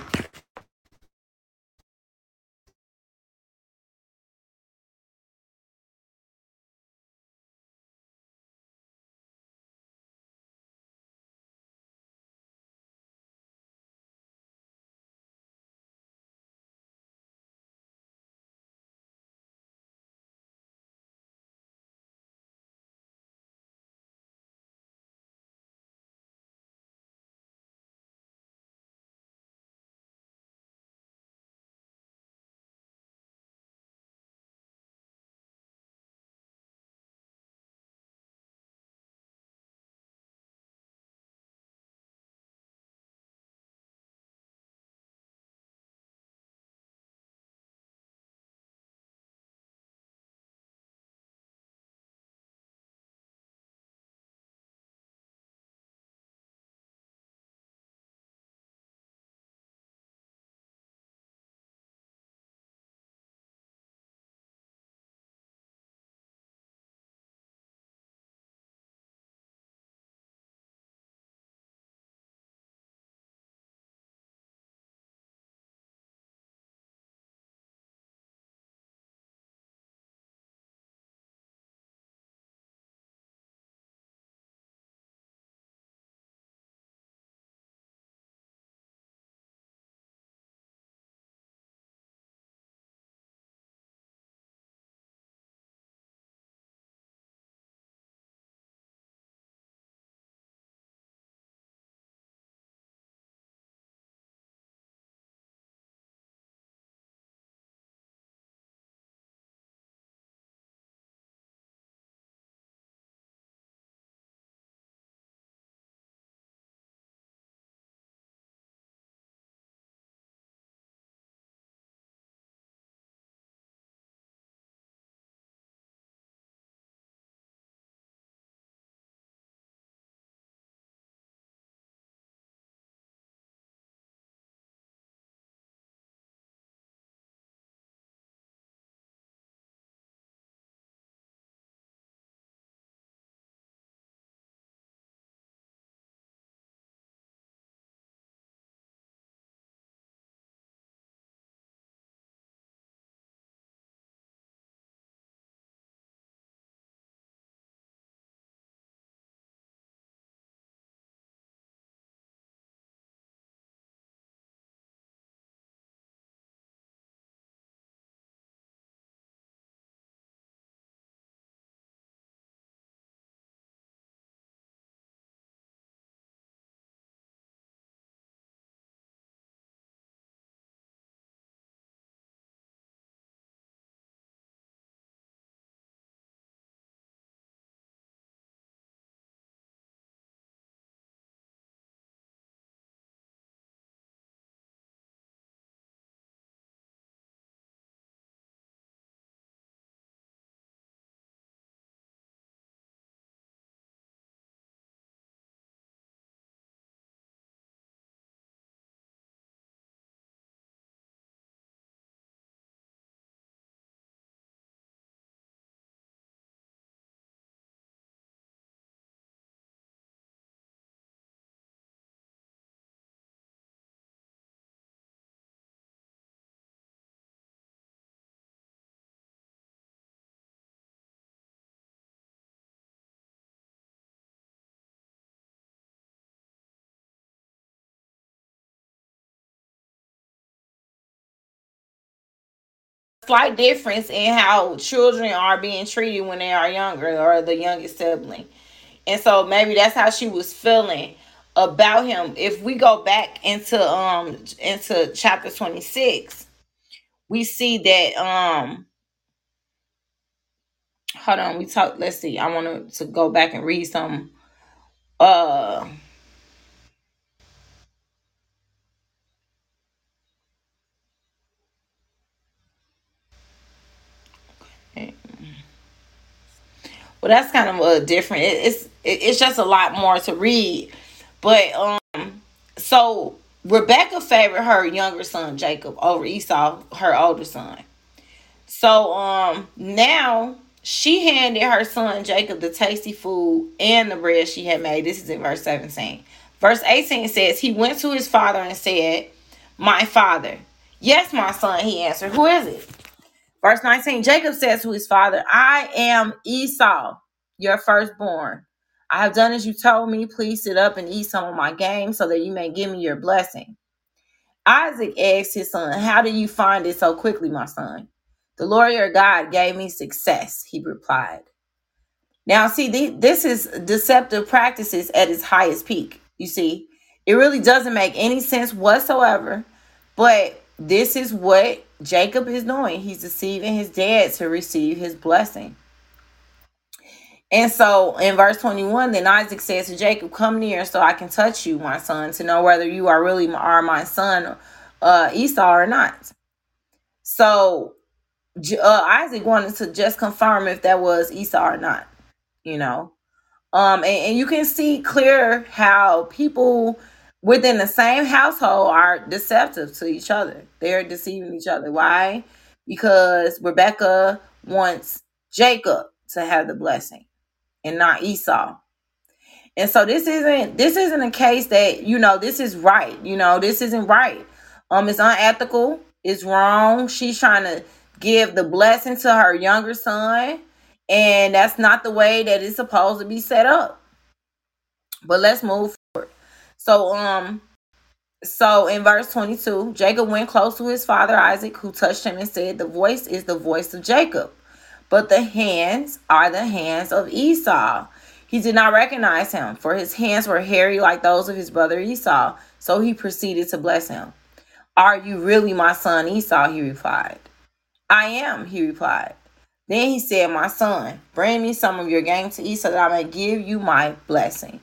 slight difference in how children are being treated when they are younger or the youngest sibling. And so maybe that's how she was feeling about him. If we go back into um into chapter 26, we see that um hold on, we talk let's see. I want to go back and read some uh well that's kind of a different. It, it's it, it's just a lot more to read. But um so rebecca favored her younger son jacob over esau her older son. So um now she handed her son jacob the tasty food and the bread she had made. This is in verse 17 verse 18 says he went to his father and said my father yes my son he answered. Who is it Verse 19 Jacob says to his father, I am Esau, your firstborn. I have done as you told me. Please sit up and eat some of my game so that you may give me your blessing. Isaac asked his son, How do you find it so quickly, my son? The Lord your God gave me success, he replied. Now, see, this is deceptive practices at its highest peak. You see, it really doesn't make any sense whatsoever, but this is what Jacob is doing. He's deceiving his dad to receive his blessing. And so in verse 21, then Isaac says to Jacob, Come near so I can touch you, my son, to know whether you are really are my son uh, Esau or not. So uh, Isaac wanted to just confirm if that was Esau or not, you know. Um, and, and you can see clear how people within the same household are deceptive to each other. They're deceiving each other. Why? Because Rebecca wants Jacob to have the blessing and not Esau. And so this isn't this isn't a case that, you know, this is right. You know, this isn't right. Um, it's unethical, it's wrong. She's trying to give the blessing to her younger son, and that's not the way that it's supposed to be set up. But let's move so um so in verse 22, Jacob went close to his father Isaac, who touched him and said, The voice is the voice of Jacob, but the hands are the hands of Esau. He did not recognize him, for his hands were hairy like those of his brother Esau. So he proceeded to bless him. Are you really my son Esau? He replied. I am, he replied. Then he said, My son, bring me some of your game to eat so that I may give you my blessing.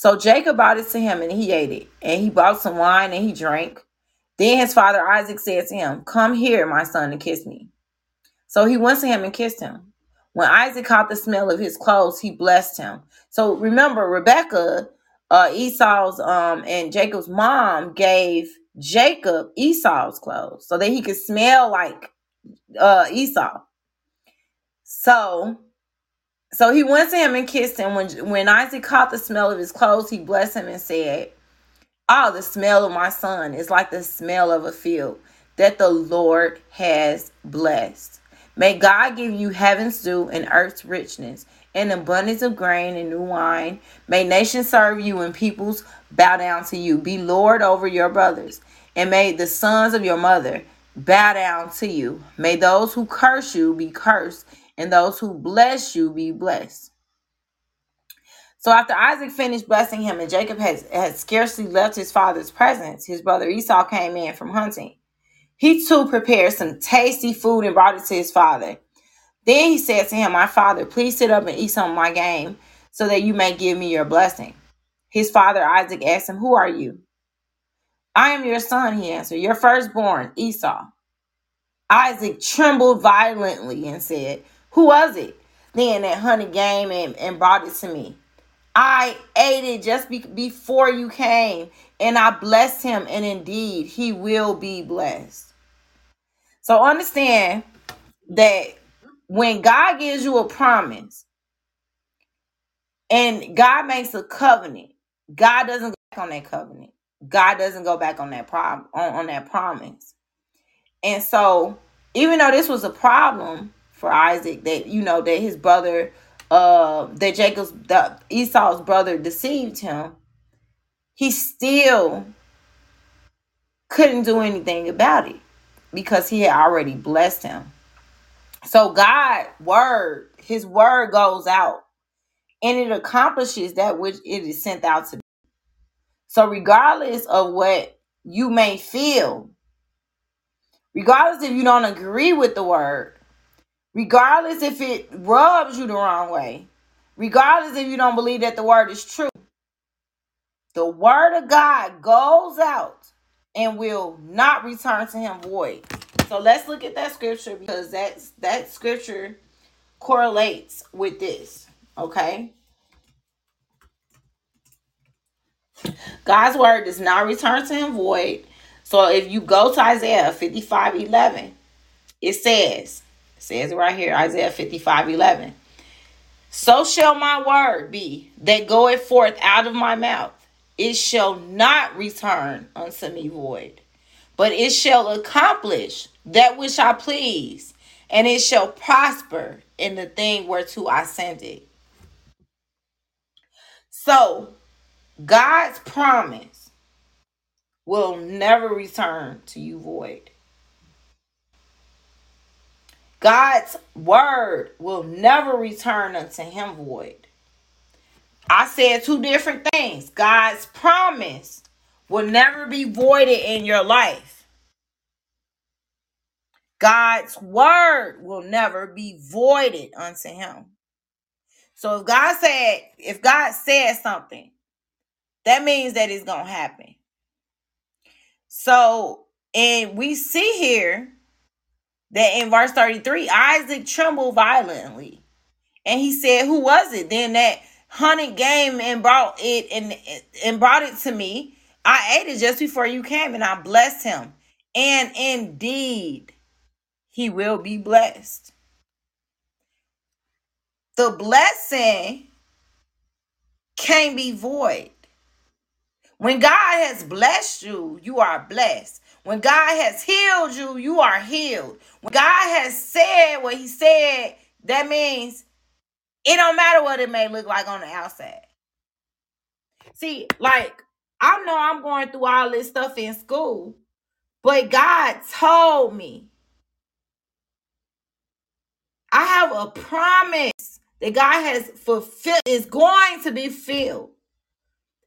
So Jacob brought it to him and he ate it. And he bought some wine and he drank. Then his father Isaac said to him, Come here, my son, and kiss me. So he went to him and kissed him. When Isaac caught the smell of his clothes, he blessed him. So remember, Rebecca, uh, Esau's um, and Jacob's mom gave Jacob Esau's clothes so that he could smell like uh, Esau. So so he went to him and kissed him. When when Isaac caught the smell of his clothes, he blessed him and said, Oh, the smell of my son is like the smell of a field that the Lord has blessed. May God give you heaven's dew and earth's richness, and abundance of grain and new wine. May nations serve you and peoples bow down to you. Be Lord over your brothers, and may the sons of your mother bow down to you. May those who curse you be cursed, and those who bless you be blessed. So after Isaac finished blessing him, and Jacob had, had scarcely left his father's presence, his brother Esau came in from hunting. He too prepared some tasty food and brought it to his father. Then he said to him, My father, please sit up and eat some of my game so that you may give me your blessing. His father Isaac asked him, Who are you? I am your son, he answered, your firstborn, Esau. Isaac trembled violently and said, who was it? Then that honey game and, and brought it to me. I ate it just be- before you came, and I blessed him, and indeed he will be blessed. So understand that when God gives you a promise and God makes a covenant, God doesn't go back on that covenant. God doesn't go back on that problem on, on that promise. And so even though this was a problem, for Isaac that you know that his brother uh that Jacob's that Esau's brother deceived him, he still couldn't do anything about it. because he had already blessed him. So God word, his word goes out and it accomplishes that which it is sent out to. So regardless of what you may feel, regardless if you don't agree with the word, regardless if it rubs you the wrong way, regardless if you don't believe that the word is true, the word of God goes out and will not return to him void. So let's look at that scripture because that's that scripture correlates with this. Okay. God's word does not return to him void. So if you go to Isaiah 55 11, it says, it says right here, Isaiah 55 11. So shall my word be that goeth forth out of my mouth. It shall not return unto me void, but it shall accomplish that which I please, and it shall prosper in the thing whereto I send it. So, God's promise will never return to you void. God's word will never return unto him void. I said two different things. God's promise will never be voided in your life. God's word will never be voided unto him. So if God said, if God said something, that means that it's going to happen. So, and we see here that in verse 33, Isaac trembled violently. And he said, Who was it? Then that hunted game and brought it and, and brought it to me. I ate it just before you came and I blessed him. And indeed, he will be blessed. The blessing can't be void. When God has blessed you, you are blessed. When God has healed you, you are healed. When God has said what he said, that means it don't matter what it may look like on the outside. See, like I know I'm going through all this stuff in school, but God told me I have a promise that God has fulfilled is going to be filled.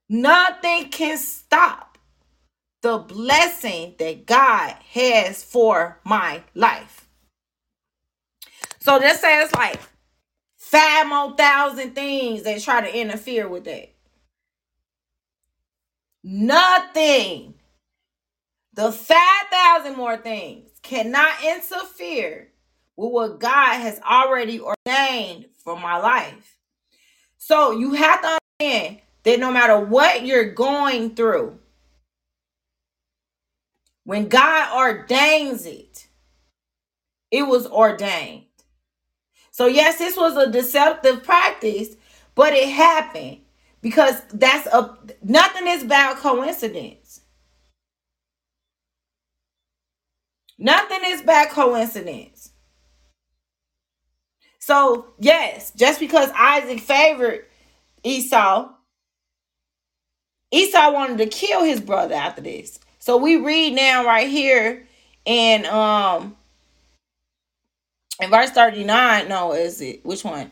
Nothing can stop the blessing that God has for my life. So just say it's like five more thousand things that try to interfere with that. Nothing. The 5,000 more things cannot interfere with what God has already ordained for my life. So you have to understand that no matter what you're going through, when God ordains it, it was ordained. So, yes, this was a deceptive practice, but it happened because that's a nothing is about coincidence. Nothing is by coincidence. So, yes, just because Isaac favored Esau, Esau wanted to kill his brother after this. So we read now right here in um in verse 39, no, is it which one?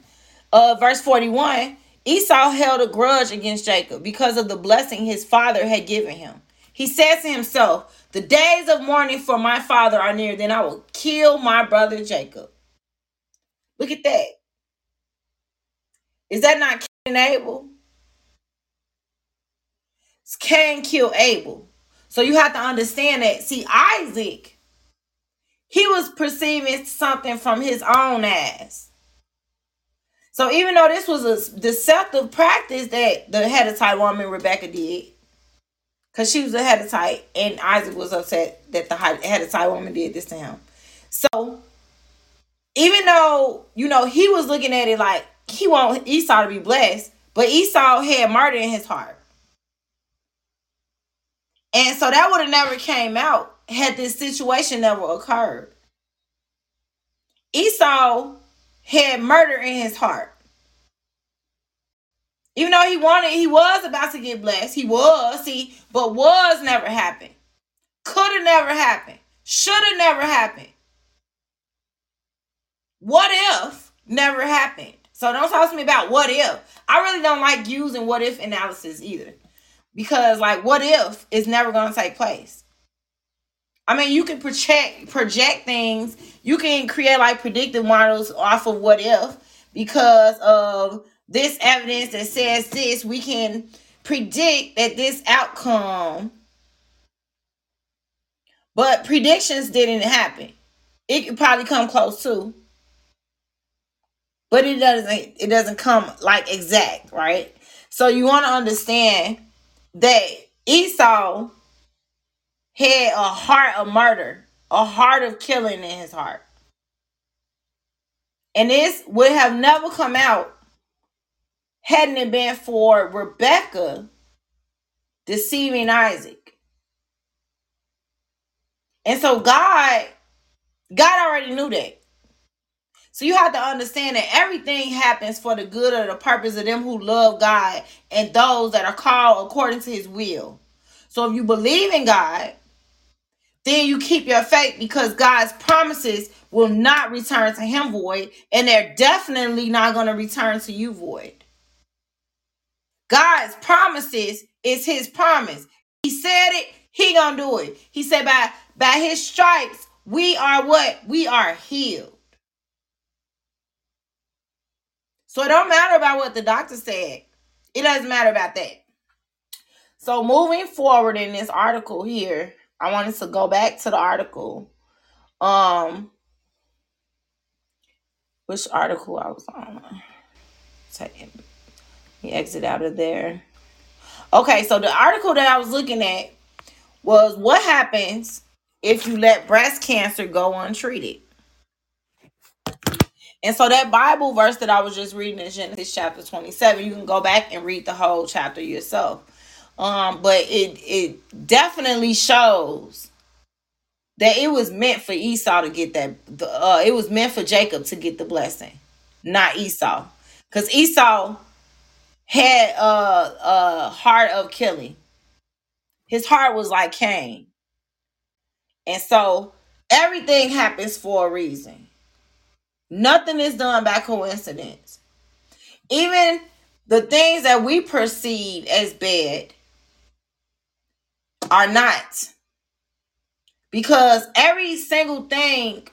Uh verse 41, Esau held a grudge against Jacob because of the blessing his father had given him. He says to himself, The days of mourning for my father are near, then I will kill my brother Jacob. Look at that. Is that not Cain and Abel? Cain killed Abel. So you have to understand that. See, Isaac, he was perceiving something from his own ass. So even though this was a deceptive practice that the Hittite woman Rebecca did, because she was a Hittite, and Isaac was upset that the Hittite woman did this to him. So even though you know he was looking at it like he want Esau to be blessed, but Esau had murder in his heart. And so that would have never came out had this situation never occurred. Esau had murder in his heart. Even though he wanted, he was about to get blessed. He was, see, but was never happened. Could have never happened. Should have never happened. What if never happened? So don't talk to me about what if. I really don't like using what if analysis either. Because like what if is never gonna take place. I mean, you can project project things. You can create like predictive models off of what if because of this evidence that says this. We can predict that this outcome, but predictions didn't happen. It could probably come close to, but it doesn't. It doesn't come like exact, right? So you want to understand that Esau had a heart of murder, a heart of killing in his heart. And this would have never come out hadn't it been for Rebecca deceiving Isaac. And so God, God already knew that. So you have to understand that everything happens for the good of the purpose of them who love God and those that are called according to his will. So if you believe in God, then you keep your faith because God's promises will not return to him void, and they're definitely not going to return to you void. God's promises is his promise. He said it, he gonna do it. He said by by his stripes, we are what? We are healed. So it don't matter about what the doctor said. It doesn't matter about that. So moving forward in this article here, I wanted to go back to the article. Um which article I was on. Take me exit out of there. Okay, so the article that I was looking at was what happens if you let breast cancer go untreated. And so that Bible verse that I was just reading in Genesis chapter 27, you can go back and read the whole chapter yourself. Um, but it it definitely shows that it was meant for Esau to get that uh it was meant for Jacob to get the blessing, not Esau. Because Esau had a, a heart of killing. His heart was like Cain. And so everything happens for a reason. Nothing is done by coincidence. Even the things that we perceive as bad are not. Because every single thing,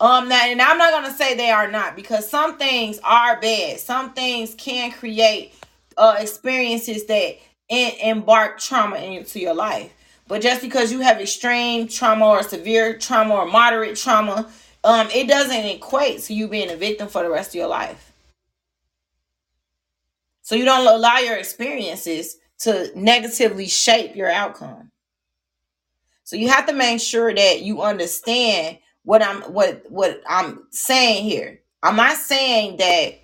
um, that and I'm not gonna say they are not, because some things are bad. Some things can create uh experiences that in, embark trauma into your life. But just because you have extreme trauma or severe trauma or moderate trauma, um, it doesn't equate to you being a victim for the rest of your life. So you don't allow your experiences to negatively shape your outcome. So you have to make sure that you understand what I'm what what I'm saying here. I'm not saying that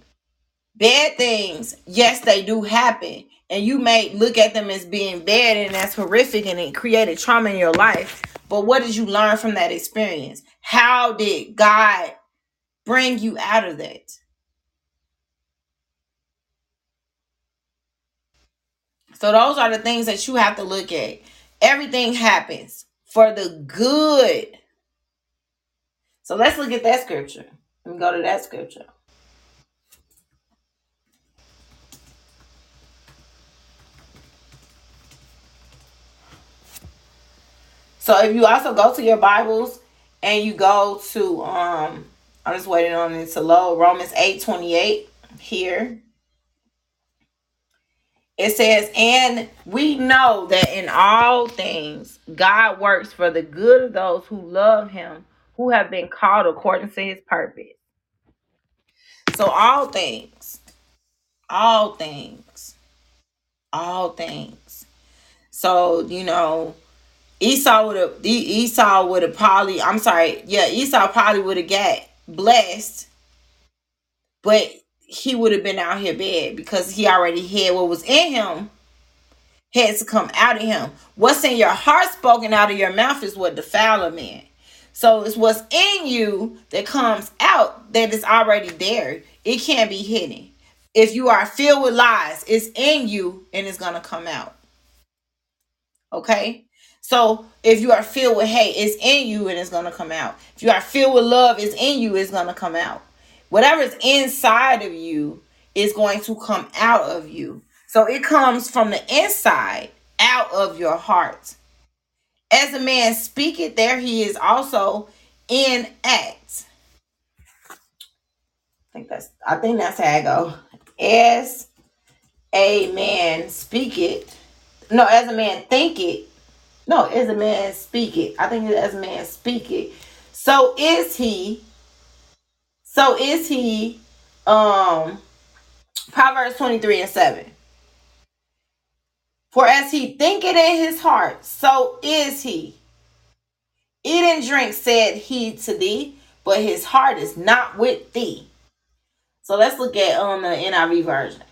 bad things, yes, they do happen. And you may look at them as being bad and that's horrific and it created trauma in your life. But what did you learn from that experience? How did God bring you out of that? So those are the things that you have to look at. Everything happens for the good. So let's look at that scripture. Let me go to that scripture. So if you also go to your Bibles and you go to um I'm just waiting on it to load Romans 8 28 here. It says, and we know that in all things God works for the good of those who love him, who have been called according to his purpose. So all things, all things, all things. So, you know, Esau would have Esau would have probably I'm sorry, yeah, Esau probably would have got blessed, but he would have been out here bad because he already had what was in him had to come out of him. What's in your heart spoken out of your mouth is what defile a man. So it's what's in you that comes out that is already there. It can't be hidden. If you are filled with lies, it's in you and it's gonna come out. Okay? So if you are filled with hate, it's in you and it's gonna come out. If you are filled with love, it's in you, it's gonna come out. Whatever's inside of you is going to come out of you. So it comes from the inside out of your heart. As a man speaketh, there he is also in act. I think that's I think that's how I go. As a man speak it. No, as a man think it. No, as a man speak it. I think as a man speak it. So is he. So is he. Um Proverbs 23 and 7. For as he thinketh in his heart, so is he. Eat and drink, said he to thee, but his heart is not with thee. So let's look at um the NIV version.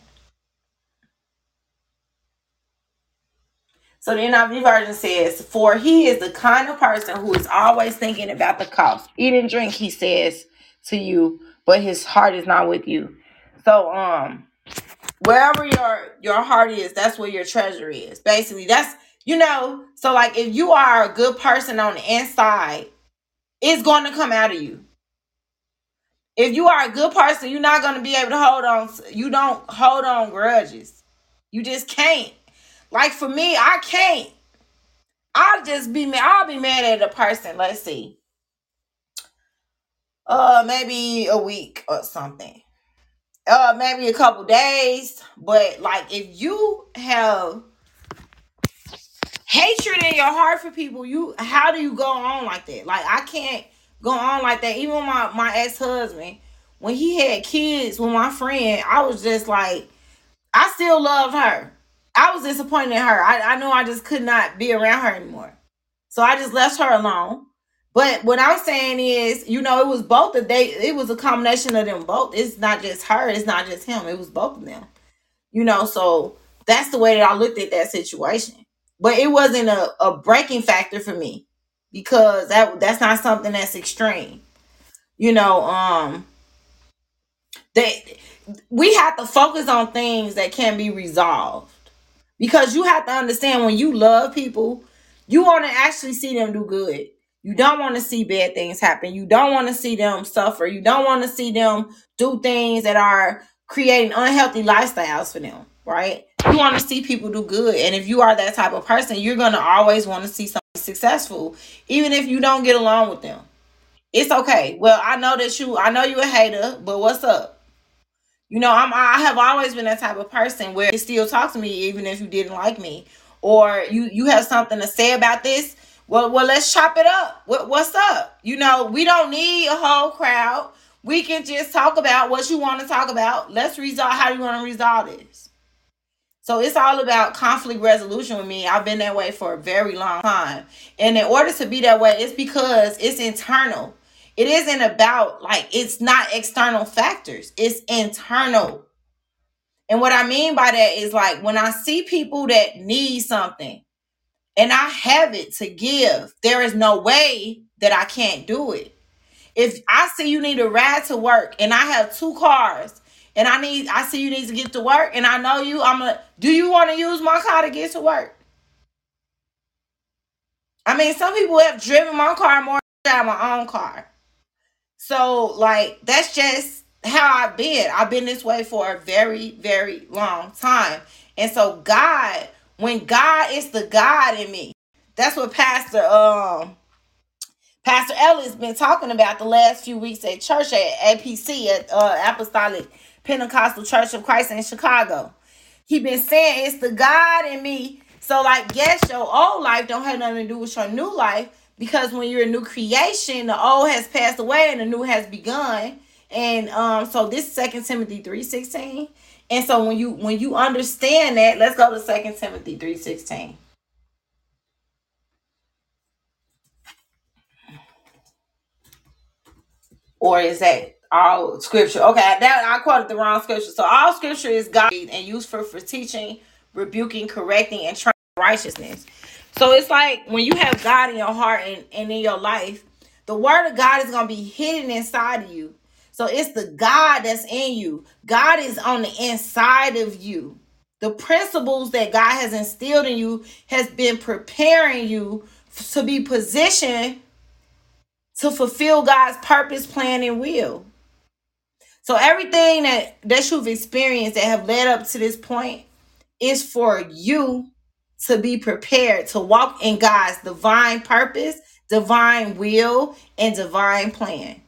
So the NIV version says, For he is the kind of person who is always thinking about the cost. Eat and drink, he says to you, but his heart is not with you. So um wherever your your heart is, that's where your treasure is. Basically, that's you know, so like if you are a good person on the inside, it's going to come out of you. If you are a good person, you're not going to be able to hold on. You don't hold on grudges. You just can't. Like for me, I can't. I'll just be mad. I'll be mad at a person. Let's see. Uh, maybe a week or something. Uh, maybe a couple days. But like, if you have hatred in your heart for people, you how do you go on like that? Like, I can't go on like that. Even my my ex husband, when he had kids with my friend, I was just like, I still love her. I was disappointed in her. I, I know I just could not be around her anymore. So I just left her alone. But what I'm saying is, you know, it was both of they it was a combination of them both. It's not just her, it's not just him, it was both of them. You know, so that's the way that I looked at that situation. But it wasn't a, a breaking factor for me because that that's not something that's extreme. You know, um that we have to focus on things that can be resolved because you have to understand when you love people, you want to actually see them do good. You don't want to see bad things happen. You don't want to see them suffer. You don't want to see them do things that are creating unhealthy lifestyles for them, right? You want to see people do good. And if you are that type of person, you're going to always want to see somebody successful, even if you don't get along with them. It's okay. Well, I know that you, I know you're a hater, but what's up? You know, I'm I have always been that type of person where you still talk to me even if you didn't like me. Or you you have something to say about this. Well, well, let's chop it up. What what's up? You know, we don't need a whole crowd. We can just talk about what you want to talk about. Let's resolve how you want to resolve this. So it's all about conflict resolution with me. I've been that way for a very long time. And in order to be that way, it's because it's internal. It isn't about like it's not external factors. It's internal. And what I mean by that is like when I see people that need something and I have it to give, there is no way that I can't do it. If I see you need a ride to work and I have two cars and I need I see you need to get to work and I know you I'm a do you want to use my car to get to work? I mean, some people have driven my car more than my own car. So, like, that's just how I've been. I've been this way for a very, very long time. And so, God, when God is the God in me, that's what Pastor um Pastor Ellis been talking about the last few weeks at church at APC at uh, Apostolic Pentecostal Church of Christ in Chicago. He been saying it's the God in me. So like, yes, your old life don't have nothing to do with your new life, because when you're a new creation, the old has passed away and the new has begun. And um, so this Second Timothy three sixteen. And so when you when you understand that, let's go to Second Timothy three sixteen. Or is that all scripture? Okay, that I quoted the wrong scripture. So all scripture is God and used for for teaching, rebuking, correcting, and training righteousness. So it's like when you have God in your heart and, and in your life, the word of God is going to be hidden inside of you. So it's the God that's in you. God is on the inside of you. The principles that God has instilled in you has been preparing you to be positioned to fulfill God's purpose, plan, and will. So everything that that you've experienced that have led up to this point is for you to be prepared to walk in God's divine purpose, divine will, and divine plan.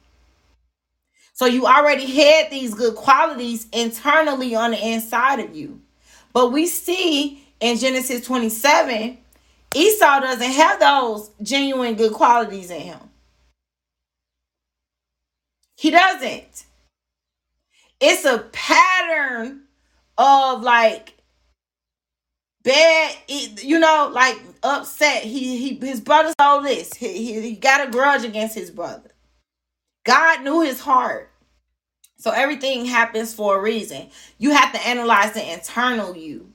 So you already had these good qualities internally on the inside of you. But we see in Genesis 27, Esau doesn't have those genuine good qualities in him. He doesn't. It's a pattern of like bad, you know, like upset. He he his brother saw this. He, he, he got a grudge against his brother. God knew his heart. So everything happens for a reason. You have to analyze the internal you.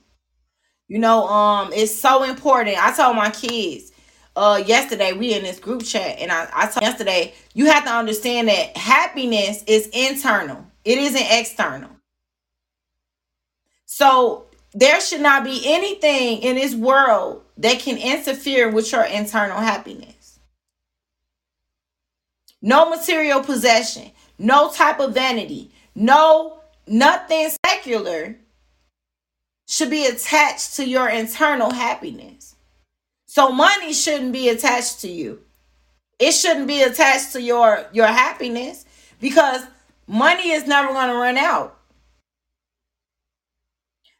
You know, um, it's so important. I told my kids uh yesterday, we in this group chat, and I, I told yesterday, you have to understand that happiness is internal, it isn't external. So there should not be anything in this world that can interfere with your internal happiness. No material possession, no type of vanity, no nothing secular should be attached to your internal happiness. So money shouldn't be attached to you. It shouldn't be attached to your your happiness because money is never going to run out.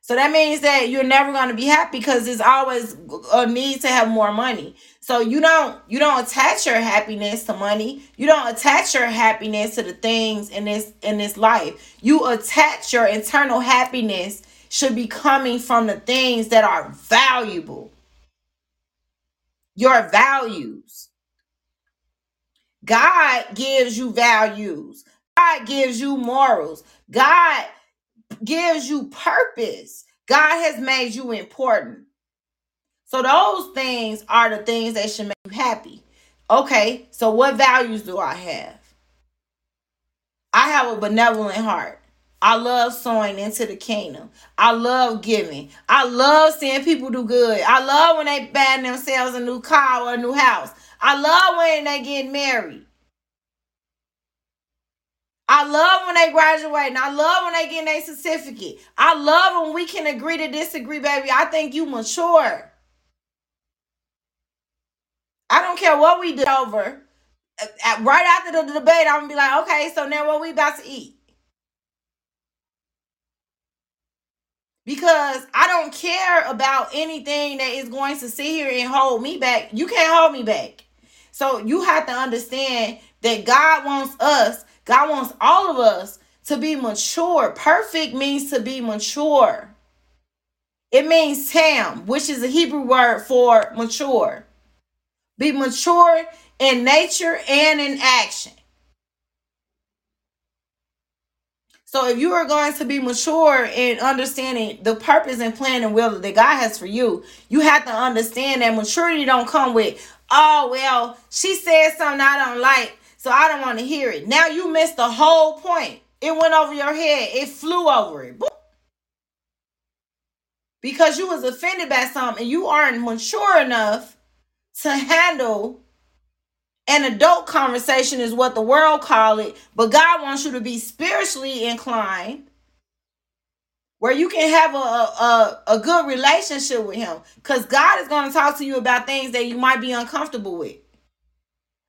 So that means that you're never going to be happy because there's always a need to have more money. So you don't you don't attach your happiness to money. You don't attach your happiness to the things in this in this life. You attach your internal happiness should be coming from the things that are valuable. Your values. God gives you values. God gives you morals. God gives you purpose. God has made you important. So those things are the things that should make you happy. Okay, so what values do I have? I have a benevolent heart. I love sowing into the kingdom. I love giving. I love seeing people do good. I love when they buy themselves a new car or a new house. I love when they get married. I love when they graduate and I love when they get their certificate. I love when we can agree to disagree, baby. I think you mature. I don't care what we did over. Right after the debate, I'm gonna be like, okay, so now what we about to eat? Because I don't care about anything that is going to sit here and hold me back. You can't hold me back. So you have to understand that God wants us God wants all of us to be mature. Perfect means to be mature. It means tam, which is a Hebrew word for mature. Be mature in nature and in action. So if you are going to be mature in understanding the purpose and plan and will that God has for you, you have to understand that maturity don't come with, oh well, she said something I don't like. So I don't want to hear it. Now you missed the whole point. It went over your head. It flew over it. Because you was offended by something and you aren't mature enough to handle an adult conversation is what the world call it, but God wants you to be spiritually inclined where you can have a, a, a good relationship with him because God is going to talk to you about things that you might be uncomfortable with.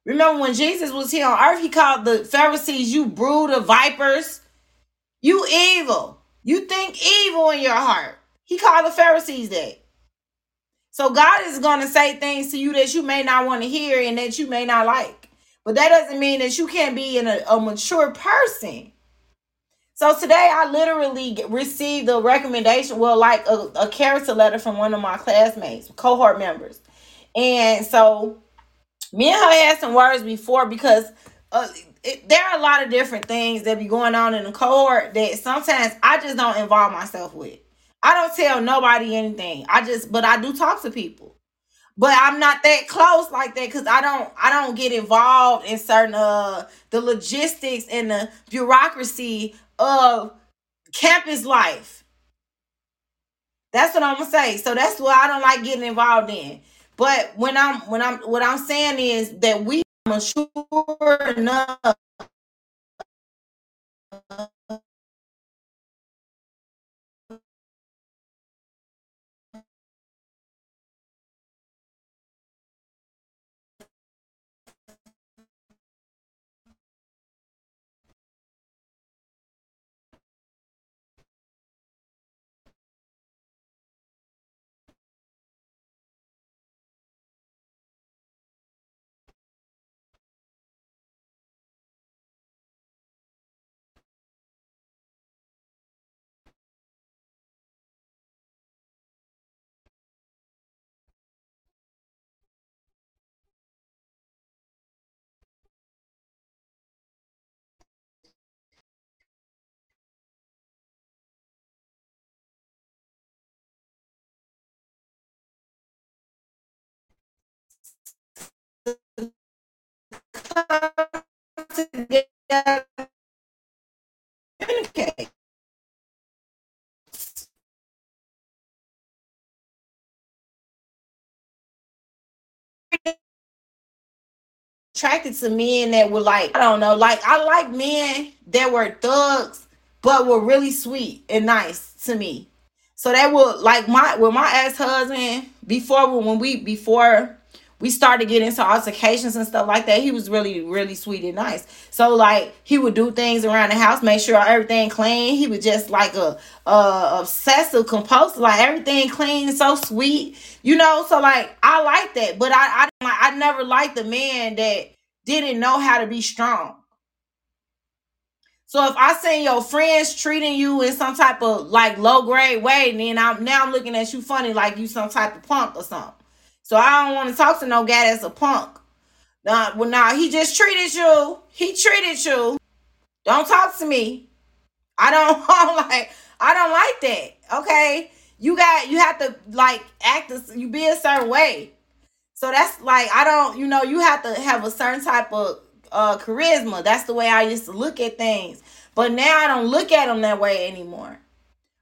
Remember when Jesus was here on earth, he called the Pharisees, you brood of vipers. You evil. You think evil in your heart. He called the Pharisees that. So God is going to say things to you that you may not want to hear and that you may not like. But that doesn't mean that you can't be in a, a mature person. So today I literally received a recommendation, well, like a, a character letter from one of my classmates, cohort members. And so me and her had some words before because uh, it, there are a lot of different things that be going on in the cohort that sometimes I just don't involve myself with. I don't tell nobody anything. I just, but I do talk to people. But I'm not that close like that because I don't I don't get involved in certain uh the logistics and the bureaucracy of campus life. That's what I'm gonna say. So that's what I don't like getting involved in. But when I'm when I'm what I'm saying is that we mature enough attracted to men that were like, I don't know, like I like men that were thugs, but were really sweet and nice to me. So that would like my with my ex husband before when we before we started getting into altercations and stuff like that. He was really, really sweet and nice. So like he would do things around the house, make sure everything clean. He was just like a, a obsessive compulsive, like everything clean, so sweet, you know. So like I like that, but I I I never liked the man that didn't know how to be strong. So if I see your friends treating you in some type of like low grade way, then I'm now I'm looking at you funny like you some type of punk or something. So I don't want to talk to no guy that's a punk. Nah, well, nah, he just treated you. He treated you. Don't talk to me. I don't, like. I don't like that. Okay, you got you have to like act. You be a certain way. So that's like I don't. You know, you have to have a certain type of uh charisma. That's the way I used to look at things. But now I don't look at them that way anymore.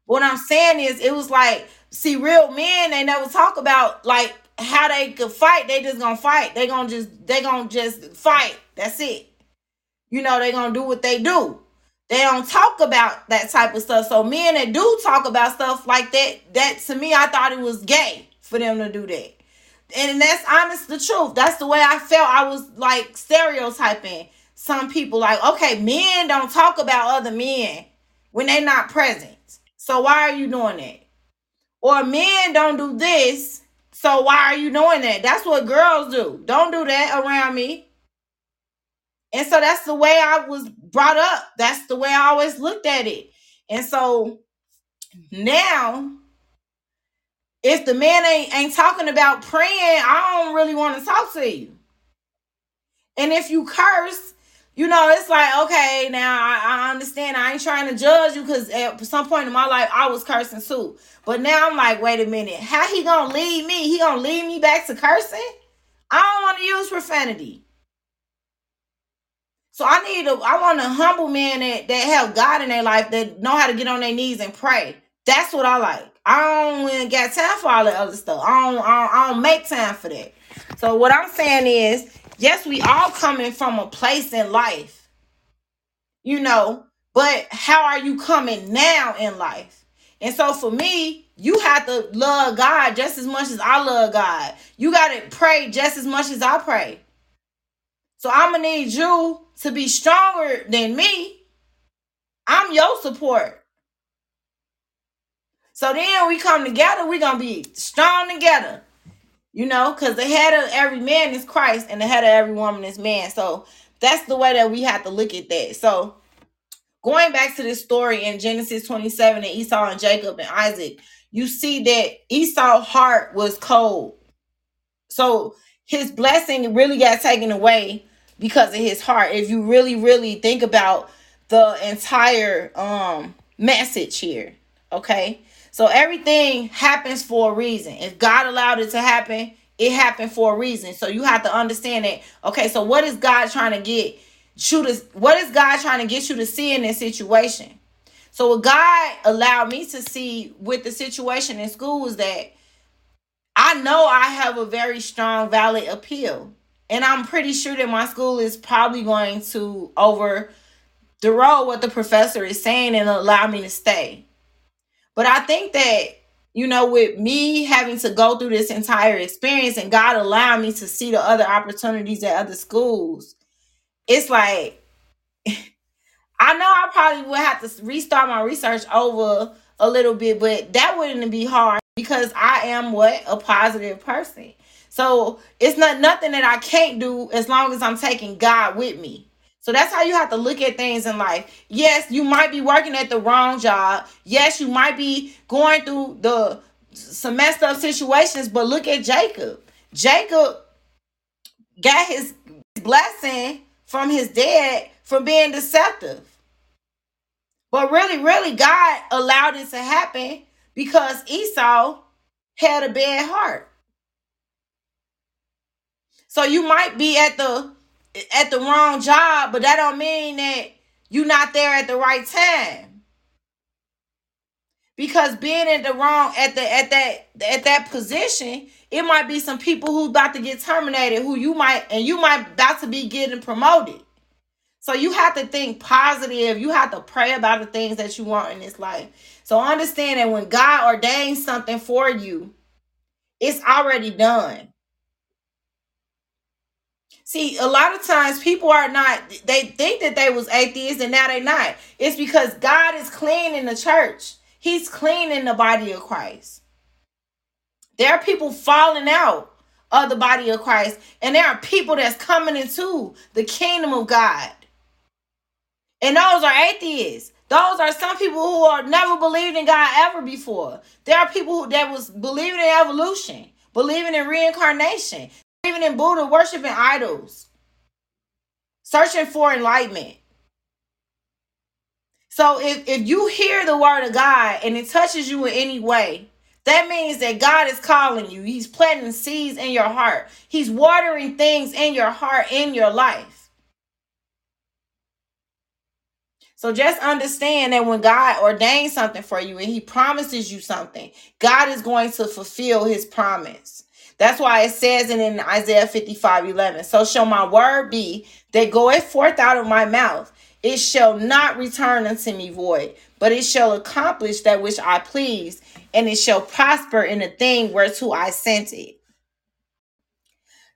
What I'm saying is, it was like, see, real men they never talk about like how they could fight, they just gonna fight. They gonna just they gonna just fight. That's it. You know, they gonna do what they do. They don't talk about that type of stuff. So men that do talk about stuff like that, that to me, I thought it was gay for them to do that. And that's honest the truth. That's the way I felt. I was like stereotyping some people like, okay, men don't talk about other men when they're not present. So why are you doing that? Or men don't do this so why are you doing that? That's what girls do. Don't do that around me. And so that's the way I was brought up. That's the way I always looked at it. And so now, if the man ain't, ain't talking about praying, I don't really want to talk to you. And if you curse, you know, it's like, okay, now I, I understand. I ain't trying to judge you because at some point in my life, I was cursing too. But now I'm like, wait a minute. How he gonna lead me? He gonna lead me back to cursing? I don't want to use profanity. So I need a, I want a humble man that, that have God in their life that know how to get on their knees and pray. That's what I like. I don't got time for all that other stuff. I don't, I don't, I don't make time for that. So what I'm saying is, yes, we all coming from a place in life, you know, but how are you coming now in life? And so for me, you have to love God just as much as I love God. You got to pray just as much as I pray. So I'm going to need you to be stronger than me. I'm your support. So then we come together, we're going to be strong together. You know, because the head of every man is Christ and the head of every woman is man. So that's the way that we have to look at that. So going back to this story in Genesis 27 and Esau and Jacob and Isaac, you see that Esau's heart was cold. So his blessing really got taken away because of his heart. If you really, really think about the entire um message here, okay? So everything happens for a reason. If God allowed it to happen, it happened for a reason. So you have to understand that. Okay, so what is God trying to get you to what is God trying to get you to see in this situation? So what God allowed me to see with the situation in school is that I know I have a very strong valid appeal. And I'm pretty sure that my school is probably going to over the road what the professor is saying and allow me to stay. But I think that, you know, with me having to go through this entire experience and God allowing me to see the other opportunities at other schools, it's like I know I probably would have to restart my research over a little bit, but that wouldn't be hard because I am what a positive person. So it's not nothing that I can't do as long as I'm taking God with me. So that's how you have to look at things in life. Yes, you might be working at the wrong job. Yes, you might be going through the some messed up situations, but look at Jacob. Jacob got his blessing from his dad from being deceptive. But really, really, God allowed it to happen because Esau had a bad heart. So you might be at the at the wrong job, but that don't mean that you're not there at the right time. Because being at the wrong at the at that at that position, it might be some people who about to get terminated, who you might and you might about to be getting promoted. So you have to think positive. You have to pray about the things that you want in this life. So understand that when God ordains something for you, it's already done. See, a lot of times people are not, they think that they was atheists and now they're not. It's because God is cleaning the church. He's cleaning the body of Christ. There are people falling out of the body of Christ, and there are people that's coming into the kingdom of God. And those are atheists. Those are some people who are never believed in God ever before. There are people who, that was believing in evolution, believing in reincarnation, believing in Buddha, worshiping idols, searching for enlightenment. So if, if you hear the word of God and it touches you in any way, that means that God is calling you. He's planting seeds in your heart. He's watering things in your heart, in your life. So just understand that when God ordains something for you and he promises you something, God is going to fulfill his promise. That's why it says it in Isaiah 55 11. So shall my word be that goeth forth out of my mouth. It shall not return unto me void, but it shall accomplish that which I please, and it shall prosper in the thing whereto I sent it.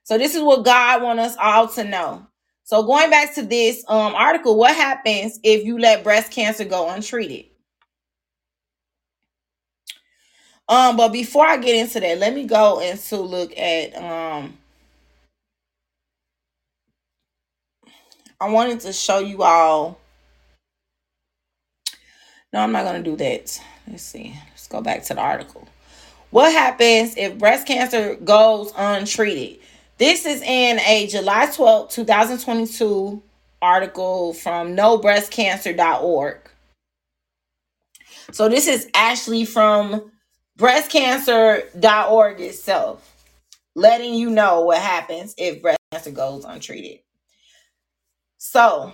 So this is what God wants us all to know. So going back to this um, article, what happens if you let breast cancer go untreated? Um, but before I get into that, let me go into look at um I wanted to show you all. No, I'm not gonna do that. Let's see. Let's go back to the article. What happens if breast cancer goes untreated? This is in a July 12, 2022 article from nobreastcancer.org. So this is actually from breastcancer.org itself, letting you know what happens if breast cancer goes untreated. So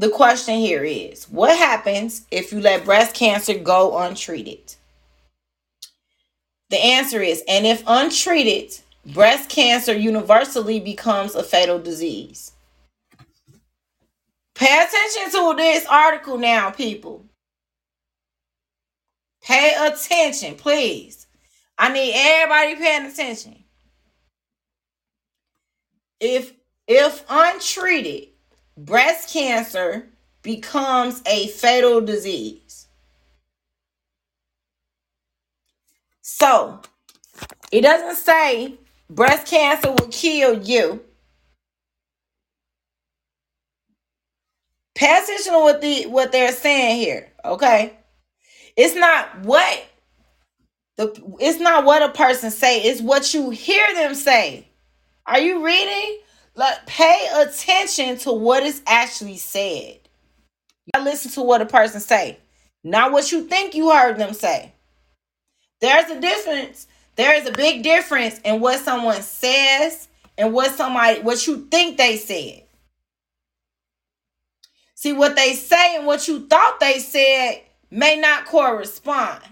the question here is what happens if you let breast cancer go untreated? The answer is, and if untreated, breast cancer universally becomes a fatal disease. Pay attention to this article now, people. Pay attention, please. I need everybody paying attention. If if untreated, breast cancer becomes a fatal disease. So, it doesn't say Breast cancer will kill you. Pay attention to what the what they're saying here, okay? It's not what the it's not what a person say, it's what you hear them say. Are you reading? Like pay attention to what is actually said. You listen to what a person say, not what you think you heard them say. There's a difference there is a big difference in what someone says and what somebody what you think they said. See, what they say and what you thought they said may not correspond.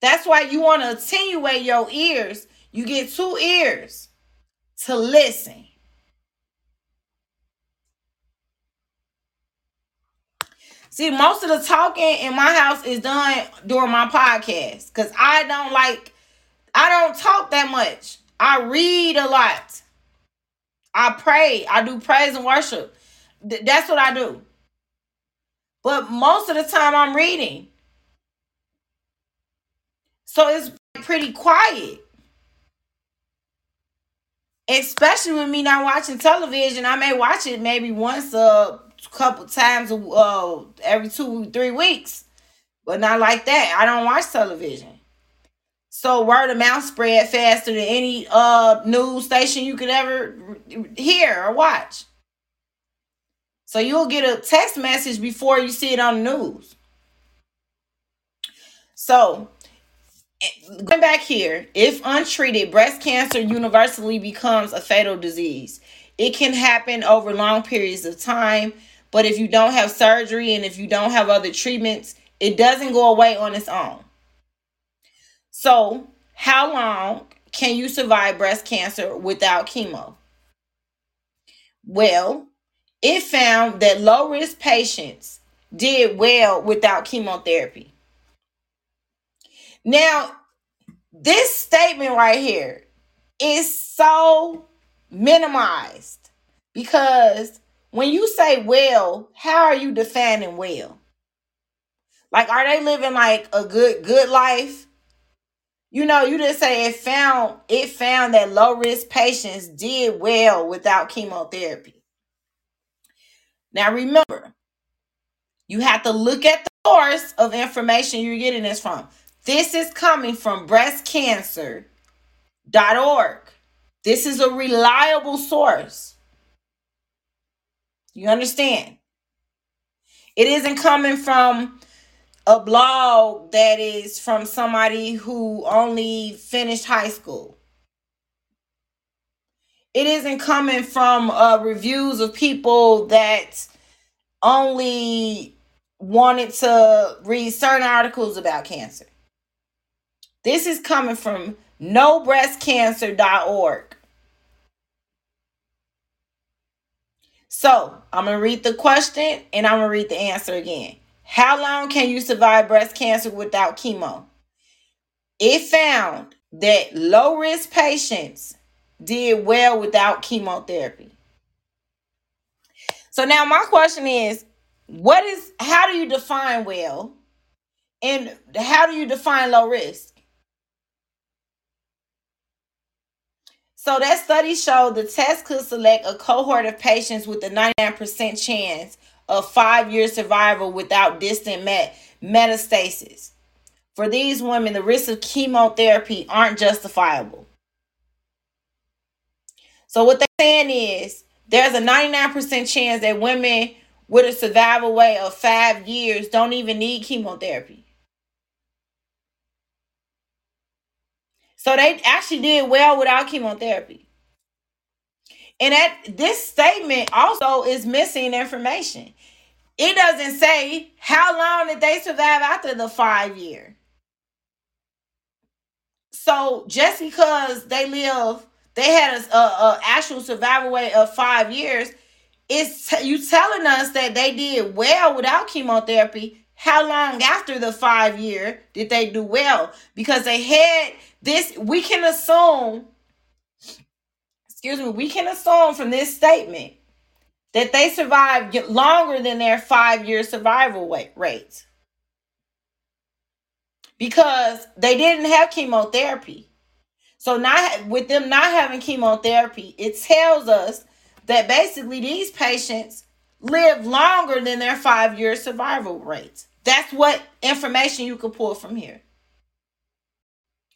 That's why you want to attenuate your ears. You get two ears to listen. See, most of the talking in my house is done during my podcast because I don't like, I don't talk that much. I read a lot. I pray. I do praise and worship. Th- that's what I do. But most of the time I'm reading. So it's pretty quiet. Especially with me not watching television. I may watch it maybe once a couple times uh, every two, three weeks. But not like that. I don't watch television. So word of mouth spread faster than any uh news station you could ever hear or watch. So you'll get a text message before you see it on the news. So eh, going back here, if untreated, breast cancer universally becomes a fatal disease. It can happen over long periods of time, but if you don't have surgery and if you don't have other treatments, it doesn't go away on its own. So, how long can you survive breast cancer without chemo? Well, it found that low risk patients did well without chemotherapy. Now, this statement right here is so minimized because when you say well, how are you defining well? Like, are they living like a good good life? You know, you just say it found it found that low risk patients did well without chemotherapy. Now remember, you have to look at the source of information you're getting this from. This is coming from breastcancer.org. This is a reliable source. You understand? It isn't coming from a blog that is from somebody who only finished high school. It isn't coming from uh, reviews of people that only wanted to read certain articles about cancer. This is coming from nobreastcancer.org. So I'm going to read the question and I'm going to read the answer again. How long can you survive breast cancer without chemo? It found that low risk patients did well without chemotherapy. So now my question is what is how do you define well and how do you define low risk? So that study showed the test could select a cohort of patients with a 99% chance of five year survival without distant met- metastasis. For these women, the risks of chemotherapy aren't justifiable. So, what they're saying is there's a 99% chance that women with a survival rate of five years don't even need chemotherapy. So, they actually did well without chemotherapy. And that this statement also is missing information. It doesn't say how long did they survive after the five year. So just because they live, they had a, a, a actual survival rate of five years, it's you telling us that they did well without chemotherapy. How long after the five year did they do well? Because they had this, we can assume excuse me, we can assume from this statement that they survived longer than their five year survival rate because they didn't have chemotherapy. So not with them not having chemotherapy, it tells us that basically these patients live longer than their five year survival rates. That's what information you could pull from here.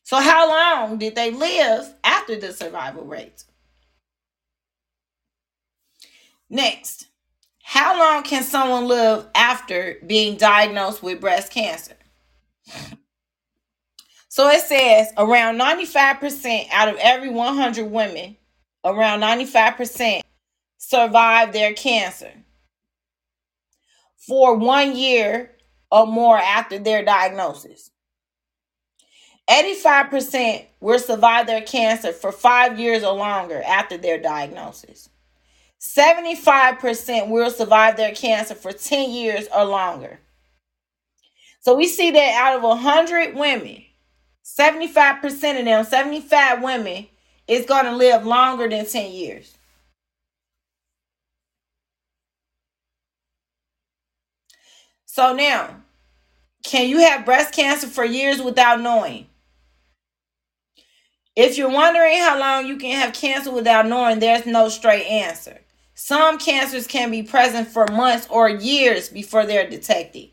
So how long did they live after the survival rate? Next, how long can someone live after being diagnosed with breast cancer? So it says around 95% out of every 100 women, around 95% survive their cancer for one year or more after their diagnosis. 85% will survive their cancer for five years or longer after their diagnosis. 75% will survive their cancer for 10 years or longer. So we see that out of 100 women, 75% of them, 75 women, is going to live longer than 10 years. So now, can you have breast cancer for years without knowing? If you're wondering how long you can have cancer without knowing, there's no straight answer. Some cancers can be present for months or years before they're detected.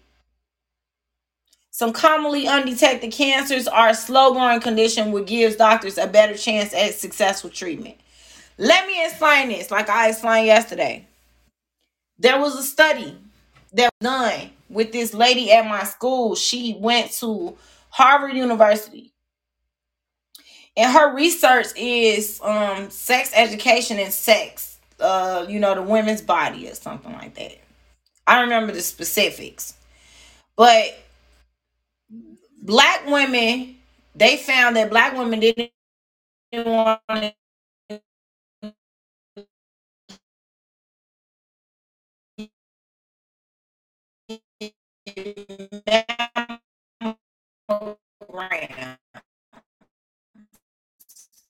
Some commonly undetected cancers are a slow growing condition which gives doctors a better chance at successful treatment. Let me explain this like I explained yesterday. There was a study that was done with this lady at my school. She went to Harvard University and her research is um sex education and sex uh you know the women's body or something like that i don't remember the specifics but black women they found that black women didn't want to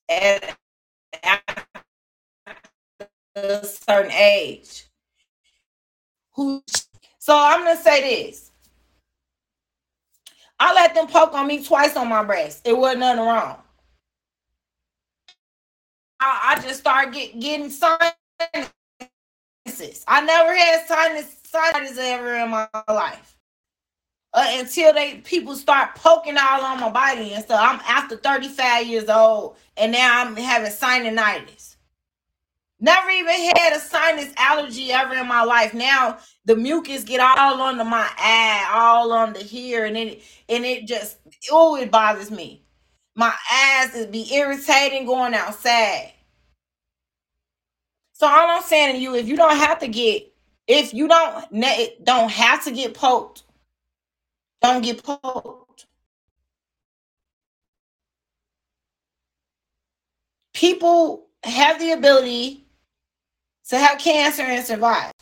at a certain age. Who? So I'm gonna say this. I let them poke on me twice on my breast. It wasn't nothing wrong. I, I just started get, getting sinuses. I never had sinus sinuses ever in my life. Uh, until they people start poking all on my body and stuff. I'm after 35 years old and now I'm having sinusitis. Never even had a sinus allergy ever in my life. Now the mucus get all under my eye, all under here, and it and it just oh it bothers me. My eyes is be irritating going outside. So all I'm saying to you, if you don't have to get, if you don't don't have to get poked, don't get poked. People have the ability to have cancer and survive.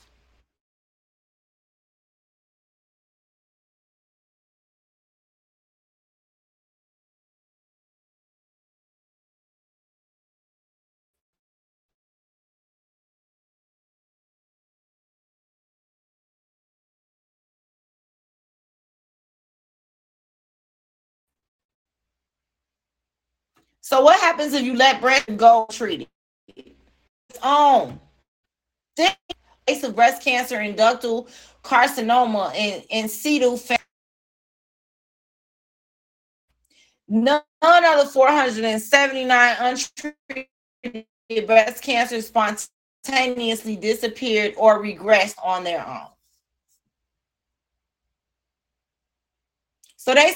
So what happens if you let breast go treated? It's on. Case of breast cancer and ductal carcinoma and, and None of the 479 untreated breast cancers spontaneously disappeared or regressed on their own. So they